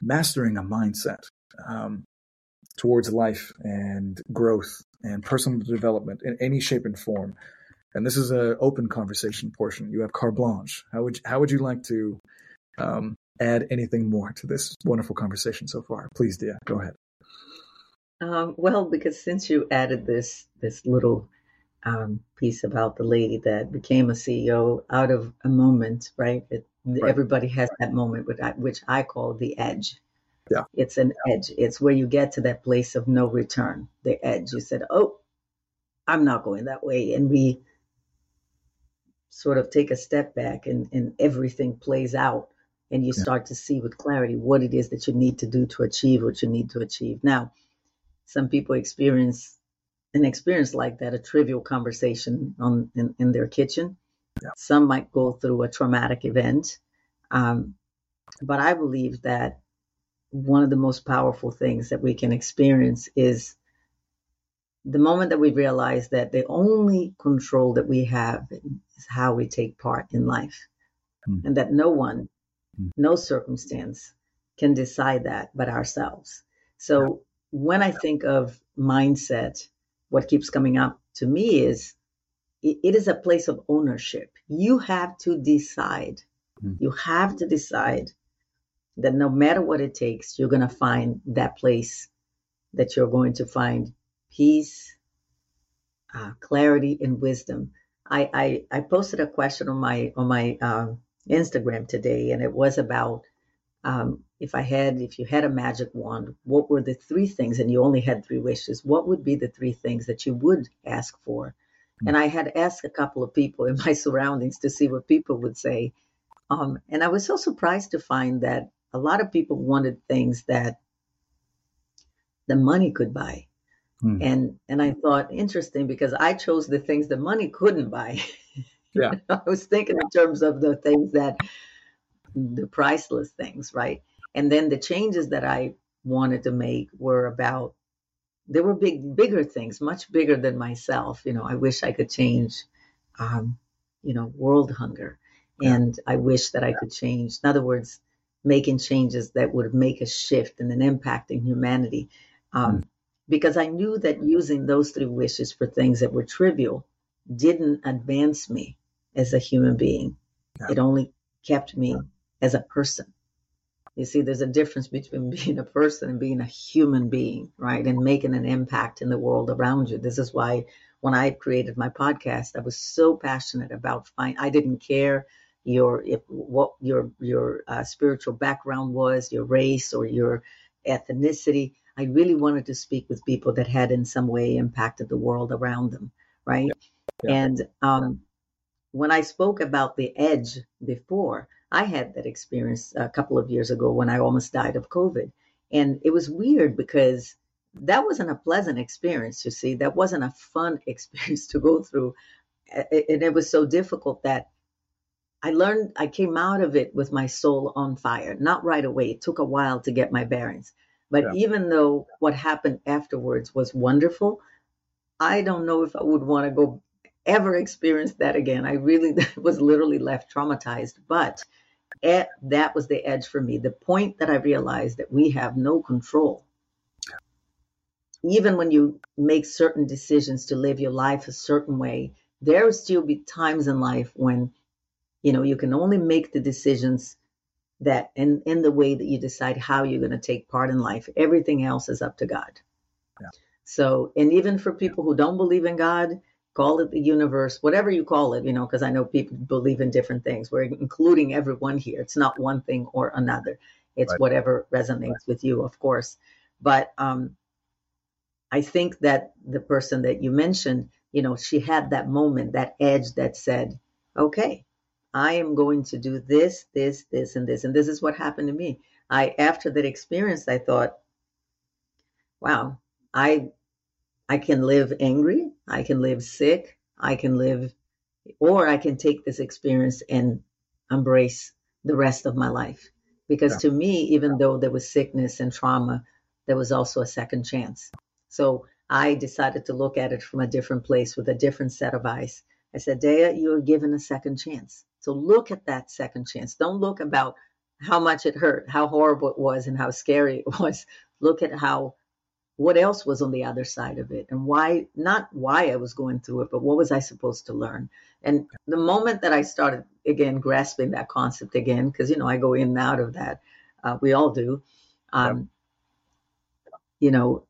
mastering a mindset um, towards life and growth and personal development in any shape and form? And this is an open conversation portion. You have carte blanche. How would how would you like to um, add anything more to this wonderful conversation so far? Please, Dea, go ahead. Um, well, because since you added this this little um, piece about the lady that became a CEO out of a moment, right? It, right. Everybody has that moment, which I, which I call the edge. Yeah, it's an edge. It's where you get to that place of no return. The edge. You said, "Oh, I'm not going that way," and we sort of take a step back, and and everything plays out, and you yeah. start to see with clarity what it is that you need to do to achieve what you need to achieve. Now some people experience an experience like that, a trivial conversation on in, in their kitchen. Yeah. Some might go through a traumatic event. Um, but I believe that one of the most powerful things that we can experience is the moment that we realize that the only control that we have is how we take part in life, mm. and that no one, mm. no circumstance can decide that but ourselves. So when I think of mindset, what keeps coming up to me is it, is a place of ownership. You have to decide. Mm. You have to decide that no matter what it takes, you're going to find that place that you're going to find peace, uh, clarity, and wisdom. I, I, I posted a question on my on my um, Instagram today, and it was about um, if I had if you had a magic wand, what were the three things, and you only had three wishes? What would be the three things that you would ask for? Mm-hmm. And I had asked a couple of people in my surroundings to see what people would say, um, and I was so surprised to find that a lot of people wanted things that the money could buy. Hmm. And and I thought interesting because I chose the things the money couldn't buy. Yeah. I was thinking in terms of the things that the priceless things, right? And then the changes that I wanted to make were about there were big bigger things, much bigger than myself. You know, I wish I could change um, you know, world hunger. And I wish that I could change. In other words, making changes that would make a shift and an impact in humanity. Um, mm. Because I knew that using those three wishes for things that were trivial didn't advance me as a human being. Yeah. It only kept me as a person. You see, there's a difference between being a person and being a human being, right? And making an impact in the world around you. This is why when I created my podcast, I was so passionate about find I didn't care your if what your your uh, spiritual background was, your race or your ethnicity. I really wanted to speak with people that had in some way impacted the world around them, right? Yeah. Yeah. And um, when I spoke about the edge before, I had that experience a couple of years ago when I almost died of COVID. And it was weird because that wasn't a pleasant experience, you see. That wasn't a fun experience to go through. And it was so difficult that I learned, I came out of it with my soul on fire, not right away. It took a while to get my bearings. But yeah. even though what happened afterwards was wonderful, I don't know if I would want to go ever experience that again. I really was literally left traumatized. But that was the edge for me. The point that I realized that we have no control. Even when you make certain decisions to live your life a certain way, there will still be times in life when you know, you can only make the decisions that in, in the way that you decide how you're going to take part in life. Everything else is up to God. Yeah. So, and even for people who don't believe in God, call it the universe, whatever you call it, you know, because I know people believe in different things. We're including everyone here. It's not one thing or another. It's right. whatever resonates right. with you, of course. But um, I think that the person that you mentioned, you know, she had that moment, that edge that said, okay, I am going to do this, this, this, and this. And this is what happened to me. I, after that experience, I thought, wow, I, I can live angry. I can live sick. I can live, or I can take this experience and embrace the rest of my life. Because yeah. to me, even though there was sickness and trauma, there was also a second chance. So I decided to look at it from a different place with a different set of eyes. I said, Dea, you are given a second chance. So look at that second chance. Don't look about how much it hurt, how horrible it was, and how scary it was. Look at how what else was on the other side of it and why not why I was going through it, but what was I supposed to learn? And the moment that I started again grasping that concept again, because you know I go in and out of that, uh, we all do. Um, You know,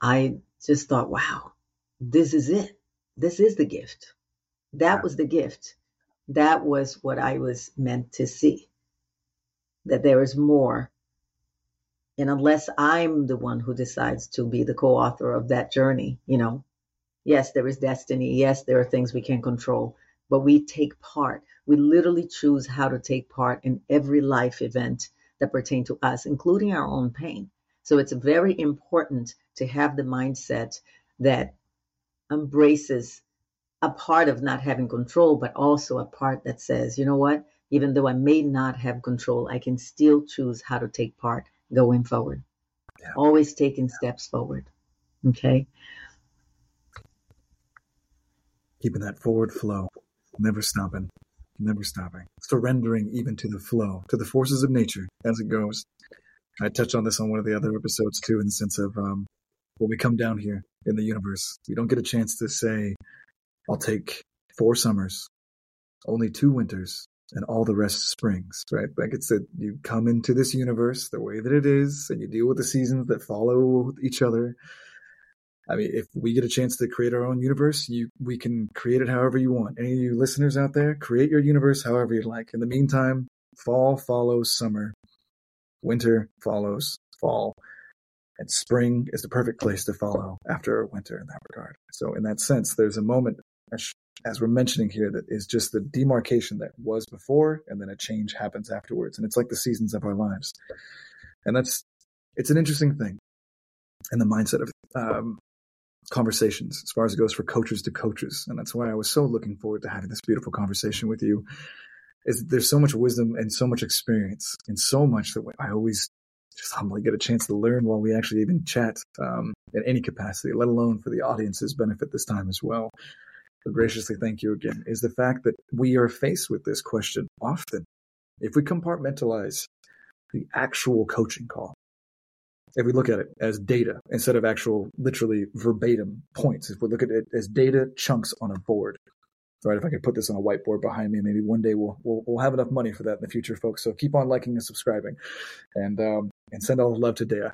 I just thought, wow, this is it. This is the gift. That was the gift that was what I was meant to see. That there is more. And unless I'm the one who decides to be the co author of that journey, you know, yes, there is destiny. Yes, there are things we can control, but we take part. We literally choose how to take part in every life event that pertain to us, including our own pain. So it's very important to have the mindset that embraces a part of not having control, but also a part that says, you know what, even though I may not have control, I can still choose how to take part going forward. Yeah. Always taking steps forward. Okay. Keeping that forward flow, never stopping, never stopping. Surrendering even to the flow, to the forces of nature as it goes. I touched on this on one of the other episodes too, in the sense of um, when we come down here in the universe, we don't get a chance to say, I'll take four summers, only two winters, and all the rest springs, right? Like it's that you come into this universe the way that it is, and you deal with the seasons that follow each other. I mean, if we get a chance to create our own universe, you we can create it however you want. Any of you listeners out there, create your universe however you like. In the meantime, fall follows summer, winter follows fall, and spring is the perfect place to follow after winter in that regard. So, in that sense, there's a moment as we're mentioning here, that is just the demarcation that was before, and then a change happens afterwards. And it's like the seasons of our lives. And that's, it's an interesting thing in the mindset of um, conversations as far as it goes for coaches to coaches. And that's why I was so looking forward to having this beautiful conversation with you. Is there's so much wisdom and so much experience and so much that I always just humbly get a chance to learn while we actually even chat um, in any capacity, let alone for the audience's benefit this time as well graciously thank you again, is the fact that we are faced with this question often. If we compartmentalize the actual coaching call, if we look at it as data instead of actual, literally verbatim points, if we look at it as data chunks on a board, right? If I could put this on a whiteboard behind me, maybe one day we'll we'll, we'll have enough money for that in the future, folks. So keep on liking and subscribing, and um, and send all the love to Dea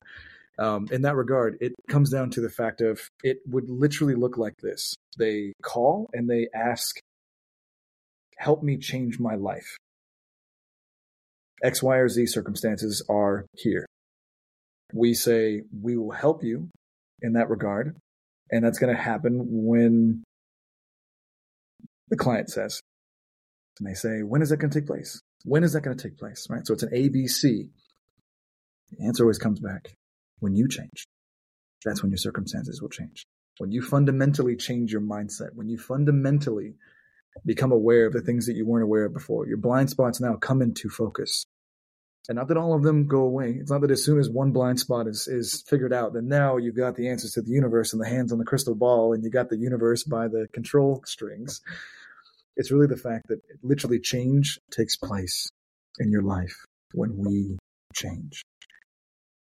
um, in that regard, it comes down to the fact of it would literally look like this. They call and they ask, help me change my life. X, Y, or Z circumstances are here. We say, we will help you in that regard. And that's going to happen when the client says, and they say, when is that going to take place? When is that going to take place? Right. So it's an ABC. The answer always comes back when you change. That's when your circumstances will change. When you fundamentally change your mindset, when you fundamentally become aware of the things that you weren't aware of before, your blind spots now come into focus. And not that all of them go away. It's not that as soon as one blind spot is, is figured out, then now you've got the answers to the universe and the hands on the crystal ball and you got the universe by the control strings. It's really the fact that literally change takes place in your life when we change.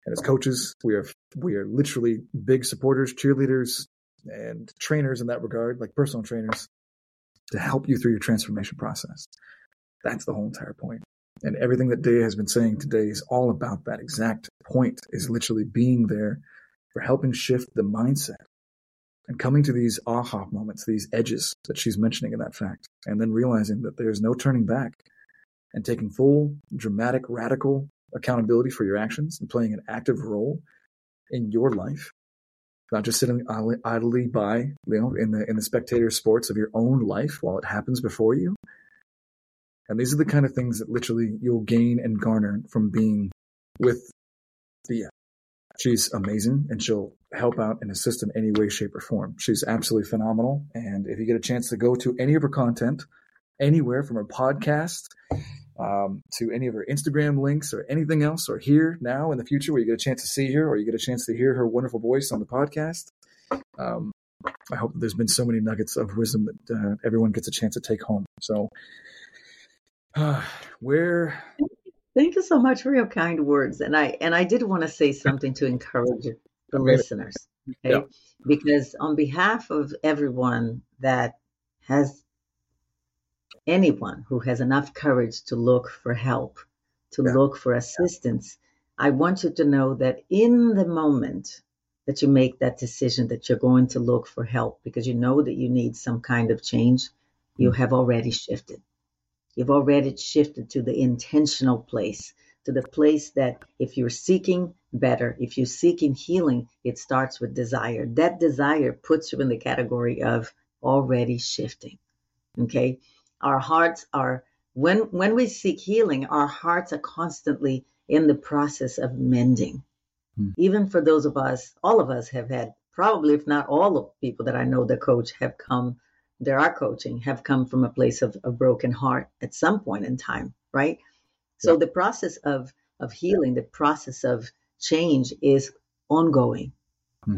And as coaches, we are we are literally big supporters, cheerleaders, and trainers in that regard, like personal trainers, to help you through your transformation process. That's the whole entire point. And everything that Dea has been saying today is all about that exact point, is literally being there for helping shift the mindset and coming to these aha moments, these edges that she's mentioning in that fact, and then realizing that there's no turning back and taking full, dramatic, radical accountability for your actions and playing an active role in your life, not just sitting idly by, you know, in the in the spectator sports of your own life while it happens before you. And these are the kind of things that literally you'll gain and garner from being with Dea. She's amazing and she'll help out and assist in any way, shape, or form. She's absolutely phenomenal. And if you get a chance to go to any of her content, anywhere from her podcast um, to any of her Instagram links or anything else, or here now in the future where you get a chance to see her or you get a chance to hear her wonderful voice on the podcast. Um, I hope there's been so many nuggets of wisdom that uh, everyone gets a chance to take home. So, uh, where. Thank you so much for your kind words, and I and I did want to say something to encourage the listeners, okay? Yeah. Because on behalf of everyone that has anyone who has enough courage to look for help, to yeah. look for assistance, I want you to know that in the moment that you make that decision that you're going to look for help because you know that you need some kind of change, you mm. have already shifted. You've already shifted to the intentional place, to the place that if you're seeking better, if you're seeking healing, it starts with desire. That desire puts you in the category of already shifting. Okay. Our hearts are when when we seek healing, our hearts are constantly in the process of mending. Hmm. Even for those of us, all of us have had probably, if not all of people that I know that coach have come, there are coaching, have come from a place of a broken heart at some point in time, right? So the process of of healing, the process of change is ongoing. Hmm.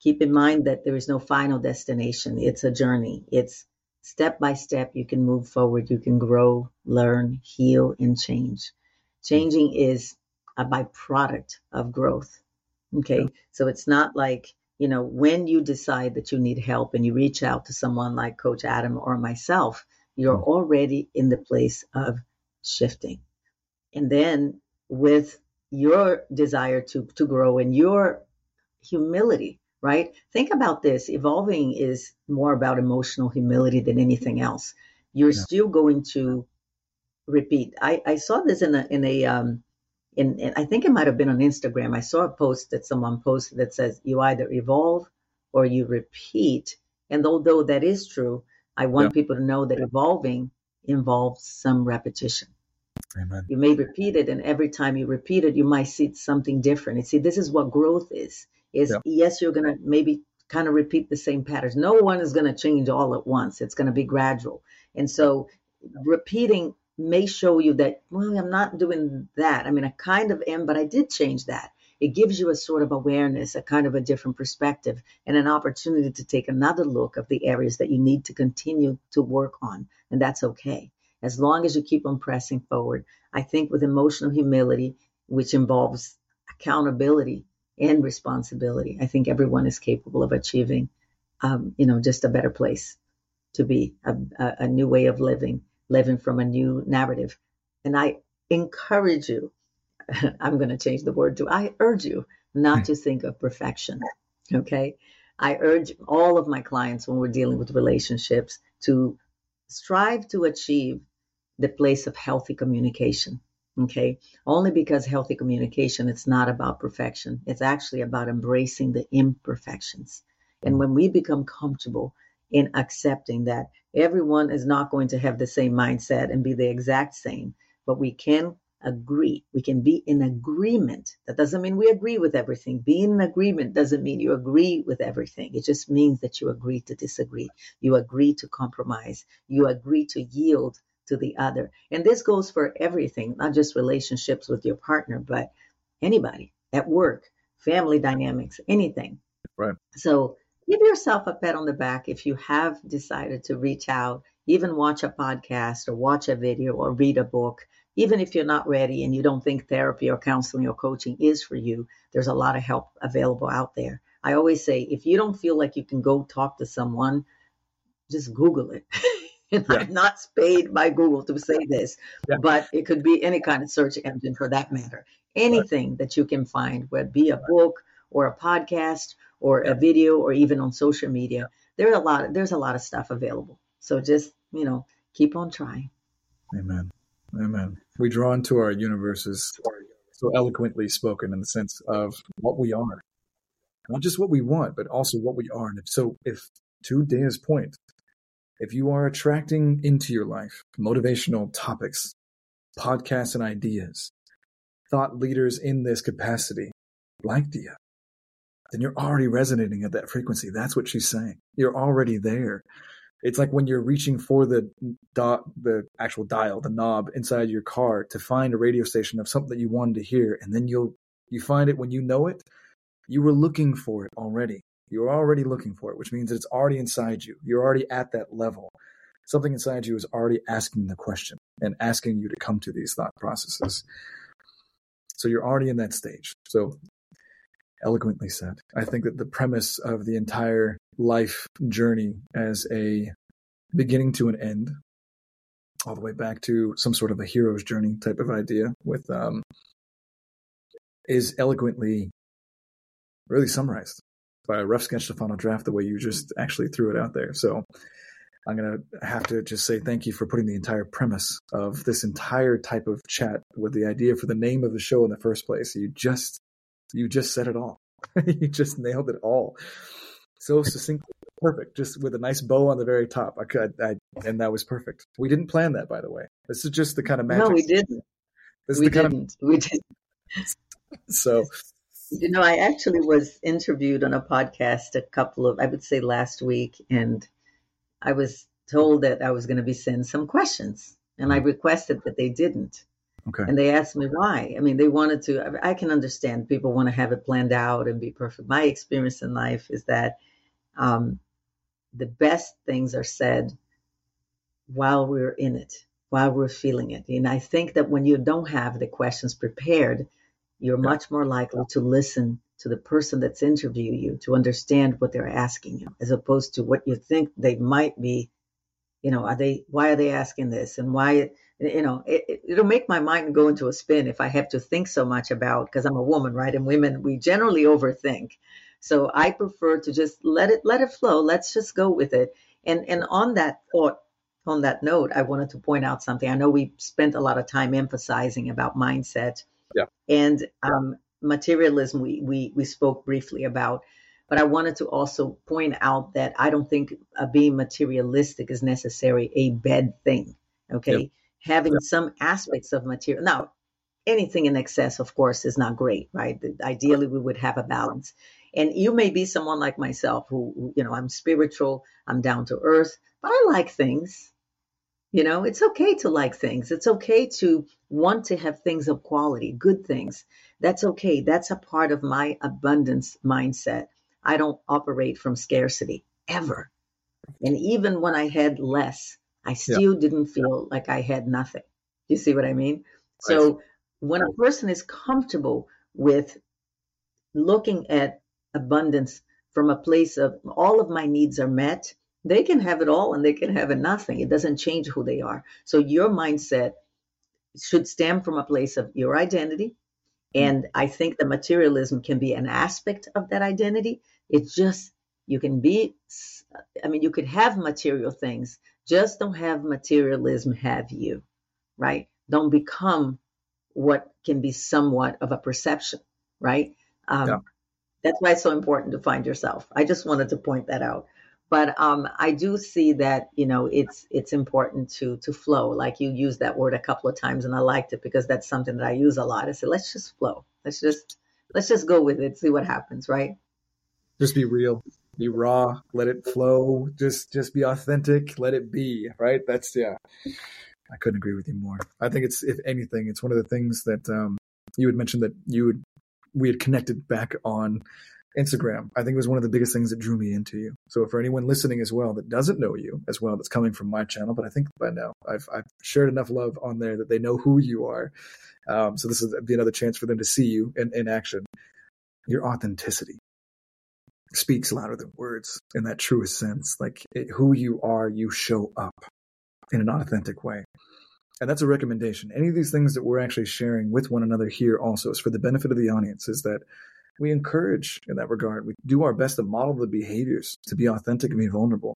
Keep in mind that there is no final destination. It's a journey. It's step by step, you can move forward, you can grow, learn, heal, and change. Changing is a byproduct of growth. Okay. So it's not like, you know, when you decide that you need help and you reach out to someone like Coach Adam or myself, You're mm. already in the place of shifting. And then with your desire to, to grow and your humility, right? Think about this. Evolving is more about emotional humility than anything else. You're yeah. still going to repeat. I, I saw this in a, in a, um, in, in, I think it might have been on Instagram. I saw a post that someone posted that says you either evolve or you repeat. And although that is true, I want yeah. people to know that evolving involves some repetition. Amen. You may repeat it, and every time you repeat it, you might see something different. And see, this is what growth is. Is yeah. yes, you're gonna maybe kind of repeat the same patterns. No one is gonna change all at once. It's gonna be gradual. And so repeating may show you that, well, I'm not doing that. I mean, I kind of am, but I did change that. It gives you a sort of awareness, a kind of a different perspective, and an opportunity to take another look of the areas that you need to continue to work on. And that's okay. As long as you keep on pressing forward, I think with emotional humility, which involves accountability and responsibility, I think everyone is capable of achieving, um, you know, just a better place to be, a, a new way of living living from a new narrative. And I encourage you, I'm going to change the word to I urge you not hmm. to think of perfection. Okay. I urge all of my clients when we're dealing with relationships to strive to achieve the place of healthy communication. Okay. Only because healthy communication, it's not about perfection. It's actually about embracing the imperfections. And when we become comfortable in accepting that everyone is not going to have the same mindset and be the exact same, but we can agree. We can be in agreement. That doesn't mean we agree with everything. Being in agreement doesn't mean you agree with everything. It just means that you agree to disagree. You agree to compromise. You agree to yield to the other. And this goes for everything, not just relationships with your partner, but anybody at work, family dynamics, anything. Right. So give yourself a pat on the back if you have decided to reach out, even watch a podcast or watch a video or read a book. Even if you're not ready and you don't think therapy or counseling or coaching is for you, there's a lot of help available out there. I always say if you don't feel like you can go talk to someone, just Google it. and yeah. I'm not paid by Google to say this, yeah. but it could be any kind of search engine for that matter. Anything right. that you can find, whether it be a book or a podcast or a video or even on social media. There's a lot there's a lot of stuff available. So just, you know, keep on trying. Amen. Amen. We draw into our universes so eloquently spoken in the sense of what we are. Not just what we want, but also what we are. And if so if to Dea's point, if you are attracting into your life motivational topics, podcasts and ideas, thought leaders in this capacity, like Dea, then you're already resonating at that frequency. That's what she's saying. You're already there. It's like when you're reaching for the dot, the actual dial, the knob inside your car to find a radio station of something that you wanted to hear, and then you'll you find it when you know it. You were looking for it already. You're already looking for it, which means that it's already inside you. You're already at that level. Something inside you is already asking the question and asking you to come to these thought processes. So you're already in that stage. So eloquently said. I think that the premise of the entire life journey as a beginning to an end, all the way back to some sort of a hero's journey type of idea with um, is eloquently really summarized by a rough sketch to final draft the way you just actually threw it out there. So I'm going to have to just say thank you for putting the entire premise of this entire type of chat with the idea for the name of the show in the first place. You just you just said it all. you just nailed it all. So succinct, perfect. Just with a nice bow on the very top. I could, I, and that was perfect. We didn't plan that, by the way. This is just the kind of magic. No, we didn't. This we didn't. Of, we didn't. So, you know, I actually was interviewed on a podcast a couple of, I would say, last week, and I was told that I was going to be sent some questions, and I mm-hmm. requested that they didn't. Okay. And they asked me why. I mean, they wanted to, I can understand people want to have it planned out and be perfect. My experience in life is that um, the best things are said while we're in it, while we're feeling it. And I think that when you don't have the questions prepared, you're yeah. much more likely to listen to the person that's interviewing you to understand what they're asking you, as opposed to what you think they might be you know, are they, why are they asking this? And why, you know, it, it'll make my mind go into a spin if I have to think so much about, because I'm a woman, right? And women, we generally overthink. So I prefer to just let it, let it flow. Let's just go with it. And, and on that thought, on that note, I wanted to point out something. I know we spent a lot of time emphasizing about mindset yeah. and um, materialism. We, we, we spoke briefly about, but I wanted to also point out that I don't think uh, being materialistic is necessarily a bad thing. Okay. Yep. Having yep. some aspects of material. Now, anything in excess, of course, is not great, right? Ideally, we would have a balance. And you may be someone like myself who, you know, I'm spiritual, I'm down to earth, but I like things. You know, it's okay to like things. It's okay to want to have things of quality, good things. That's okay. That's a part of my abundance mindset. I don't operate from scarcity ever. And even when I had less, I still yeah. didn't feel like I had nothing. You see what I mean? So when a person is comfortable with looking at abundance from a place of all of my needs are met, they can have it all and they can have it nothing. It doesn't change who they are. So your mindset should stem from a place of your identity. And I think the materialism can be an aspect of that identity. It's just, you can be, I mean, you could have material things, just don't have materialism have you, right? Don't become what can be somewhat of a perception, right? Um, yeah. That's why it's so important to find yourself. I just wanted to point that out. But um, I do see that you know it's it's important to to flow. Like you used that word a couple of times, and I liked it because that's something that I use a lot. I said, let's just flow. Let's just let's just go with it. See what happens, right? Just be real, be raw, let it flow. Just just be authentic, let it be. Right? That's yeah. I couldn't agree with you more. I think it's, if anything, it's one of the things that um, you had mentioned that you would, we had connected back on Instagram. I think it was one of the biggest things that drew me into you. So for anyone listening as well that doesn't know you as well, that's coming from my channel, but I think by now I've, I've shared enough love on there that they know who you are. Um, so this is be another chance for them to see you in, in action. Your authenticity speaks louder than words in that truest sense. Like it, who you are, you show up in an authentic way. And that's a recommendation. Any of these things that we're actually sharing with one another here also is for the benefit of the audience, is that we encourage in that regard. We do our best to model the behaviors, to be authentic and be vulnerable.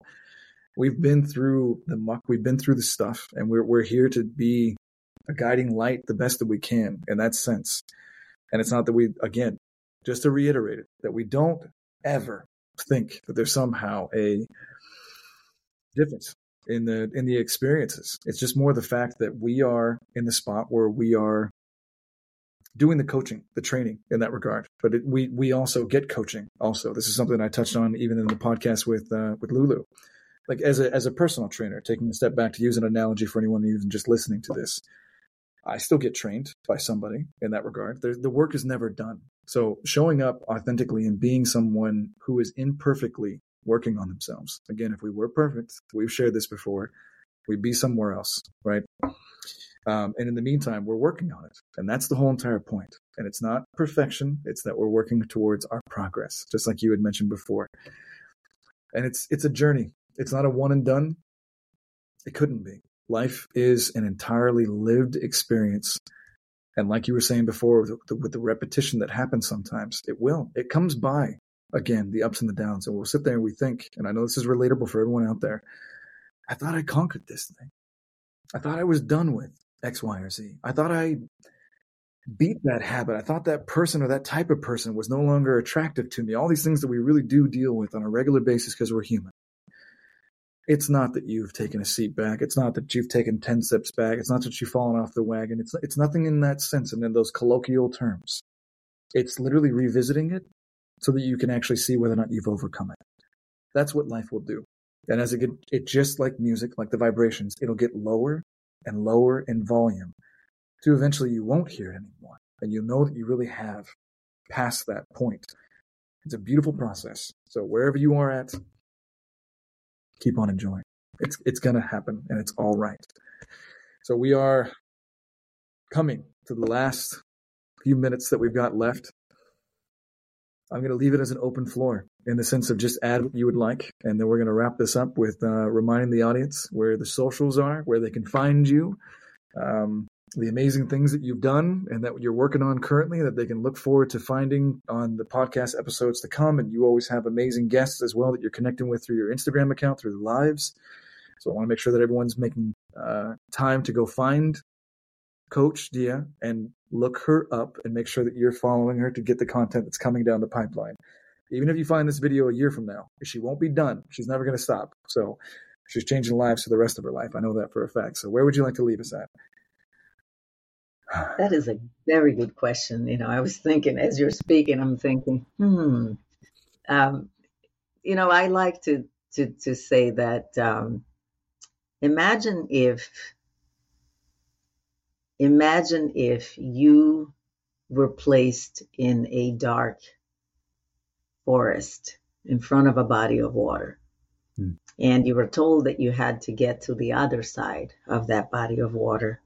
We've been through the muck, we've been through the stuff, and we're we're here to be a guiding light the best that we can in that sense. And it's not that we again, just to reiterate it, that we don't ever think that there's somehow a difference in the in the experiences. It's just more the fact that we are in the spot where we are doing the coaching, the training in that regard. But it, we we also get coaching. Also, this is something I touched on even in the podcast with uh, with Lulu. Like as a as a personal trainer, taking a step back to use an analogy for anyone even just listening to this, I still get trained by somebody in that regard. The, the work is never done. So showing up authentically and being someone who is imperfectly working on themselves. Again, if we were perfect, we've shared this before, we'd be somewhere else, right? Um, and in the meantime, we're working on it. And that's the whole entire point. And it's not perfection, it's that we're working towards our progress, just like you had mentioned before. And it's it's a journey. It's not a one and done. It couldn't be. Life is an entirely lived experience. And like you were saying before, with the, with the repetition that happens sometimes, it will. It comes by again, the ups and the downs. And we'll sit there and we think, and I know this is relatable for everyone out there. I thought I conquered this thing. I thought I was done with X, Y, or Z. I thought I beat that habit. I thought that person or that type of person was no longer attractive to me. All these things that we really do deal with on a regular basis because we're human. It's not that you've taken a seat back. It's not that you've taken 10 steps back. It's not that you've fallen off the wagon. It's, it's nothing in that sense and in those colloquial terms. It's literally revisiting it so that you can actually see whether or not you've overcome it. That's what life will do. And as it get, it just like music, like the vibrations, it'll get lower and lower in volume to eventually you won't hear it anymore. And you'll know that you really have passed that point. It's a beautiful process. So wherever you are at, keep on enjoying. It's, it's to happen and it's all right. So we are coming to the last few minutes that we've got left I'm going to leave it as an open floor in the sense of just add what you would like. And then we're going to wrap this up with uh, reminding the audience where the socials are, where they can find you, um, the amazing things that you've done and that you're working on currently that they can look forward to finding on the podcast episodes to come. And you always have amazing guests as well that you're connecting with through your Instagram account, through the lives. So I want to make sure that everyone's making uh, time to go find Coach Dea and look her up and make sure that you're following her to get the content that's coming down the pipeline. Even if you find this video a year from now, she won't be done. She's never going to stop. So she's changing lives for the rest of her life. I know that for a fact. So where would you like to leave us at? That is a very good question. You know, I was thinking as you're speaking, I'm thinking, hmm. Um, you know, I like to to to say that um, imagine if imagine if you were placed in a dark forest in front of a body of water. Hmm. And you were told that you had to get to the other side of that body of water.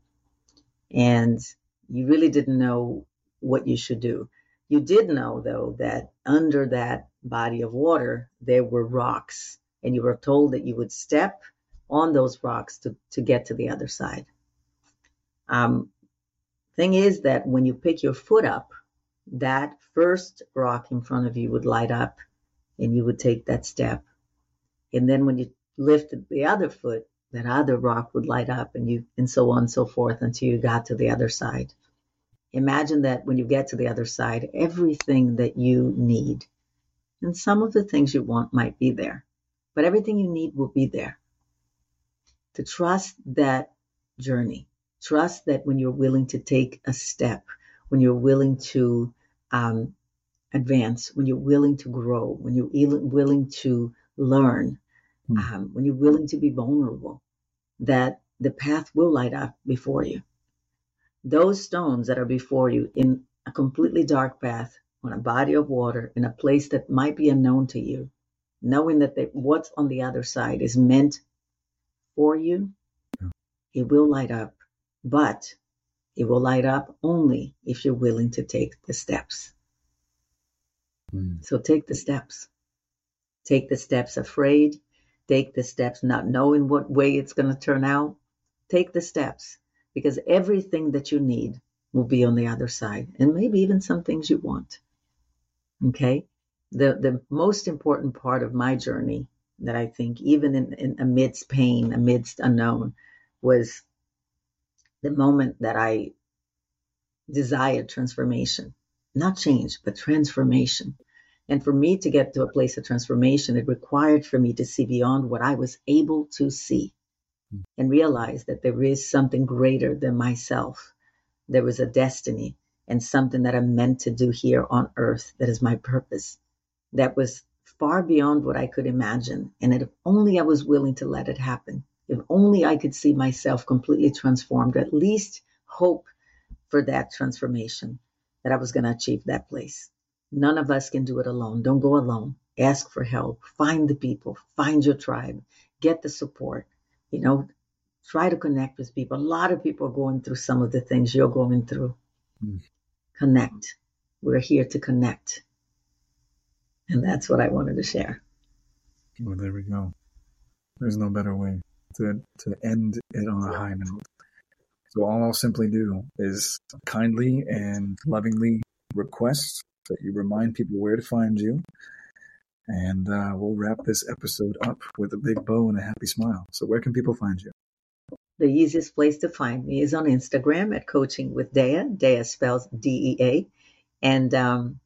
And you really didn't know what you should do. You did know, though, that under that body of water, there were rocks. And you were told that you would step on those rocks to, to get to the other side. Um, thing is that when you pick your foot up, that first rock in front of you would light up and you would take that step. And then when you lifted the other foot, that other rock would light up and you and so on and so forth until you got to the other side. Imagine that when you get to the other side, everything that you need, and some of the things you want might be there, but everything you need will be there. To trust that journey, Trust that when you're willing to take a step, when you're willing to um, advance, when you're willing to grow, when you're willing to learn, mm. um, when you're willing to be vulnerable, that the path will light up before you. Those stones that are before you in a completely dark path on a body of water in a place that might be unknown to you, knowing that they, what's on the other side is meant for you, yeah. it will light up but it will light up only if you're willing to take the steps. Mm. So take the steps. Take the steps afraid. Take the steps not knowing what way it's going to turn out. Take the steps because everything that you need will be on the other side and maybe even some things you want. Okay. The, the most important part of my journey that I think even in, in amidst pain, amidst unknown was the moment that I desired transformation, not change, but transformation. And for me to get to a place of transformation, it required for me to see beyond what I was able to see hmm. and realize that there is something greater than myself. There was a destiny and something that I'm meant to do here on earth that is my purpose. That was far beyond what I could imagine. And if only I was willing to let it happen, if only I could see myself completely transformed, at least hope for that transformation, that I was going to achieve that place. None of us can do it alone. Don't go alone. Ask for help. Find the people. Find your tribe. Get the support. You know, try to connect with people. A lot of people are going through some of the things you're going through. Mm. Connect. We're here to connect. And that's what I wanted to share. Well, there we go. There's no better way to, to end it on a high note. So all I'll simply do is kindly and lovingly request that you remind people where to find you. And uh, we'll wrap this episode up with a big bow and a happy smile. So where can people find you? The easiest place to find me is on Instagram at Coaching with Dea. Dea spells D E A. And um,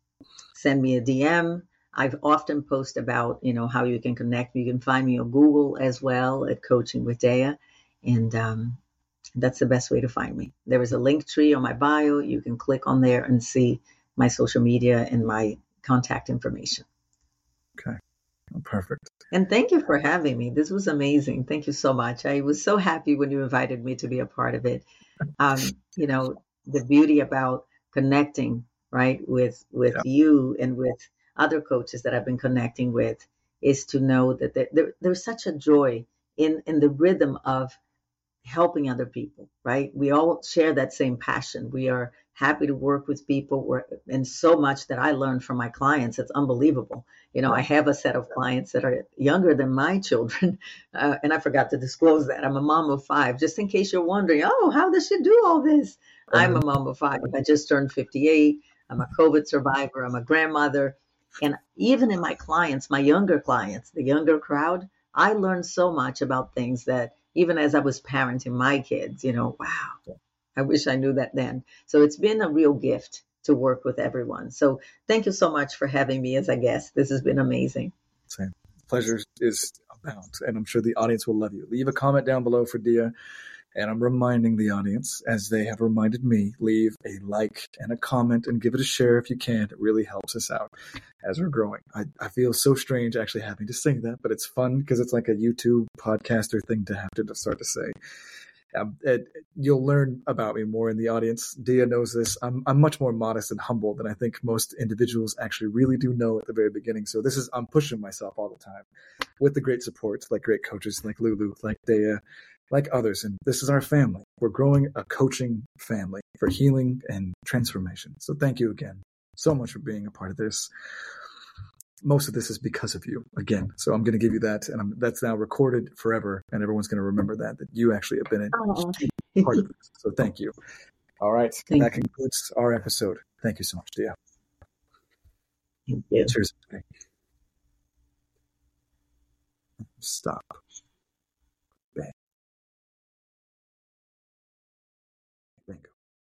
send me a DM I've often post about, you know, how you can connect. You can find me on Google as well at Coaching with Dea. And um, that's the best way to find me. There is a Linktree on my bio. You can click on there and see my social media and my contact information. Okay. Perfect. And thank you for having me. This was amazing. Thank you so much. I was so happy when you invited me to be a part of it. Um, you know, the beauty about connecting, right, with with yeah. you and with other coaches that I've been connecting with is to know that there, there, there's such a joy in, in the rhythm of helping other people, right? We all share that same passion. We are happy to work with people We're, and so much that I learned from my clients. It's unbelievable. You know, I have a set of clients that are younger than my children. Uh, and I forgot to disclose that. I'm a mom of five, just in case you're wondering, oh, how does she do all this? I'm a uh-huh. mom of five. I just turned 58. I'm a COVID survivor. I'm a grandmother. And even in my clients, my younger clients, the younger crowd, I learned so much about things that even as I was parenting my kids, you know, wow, I wish I knew that then. So it's been a real gift to work with everyone. So thank you so much for having me as a guest. This has been amazing. Same. Pleasure is abound, and I'm sure the audience will love you. Leave a comment down below for Dea. And I'm reminding the audience, as they have reminded me, leave a like and a comment and give it a share if you can. It really helps us out as we're growing. I, I feel so strange actually having to say that, but it's fun because it's like a YouTube podcaster thing to have to start to say. Um, it, you'll learn about me more in the audience. Dea knows this. I'm, I'm much more modest and humble than I think most individuals actually really do know at the very beginning. So this is I'm pushing myself all the time with the great support, like great coaches like Lulu, like Dea, like others. And this is our family. We're growing a coaching family for healing and transformation. So thank you again so much for being a part of this most of this is because of you again. So I'm going to give you that, and I'm, that's now recorded forever, and everyone's going to remember that that you actually have been a oh. part of this. So thank you. All right, thank that concludes our episode. Thank you so much, Dea. Thank you. Cheers. Stop.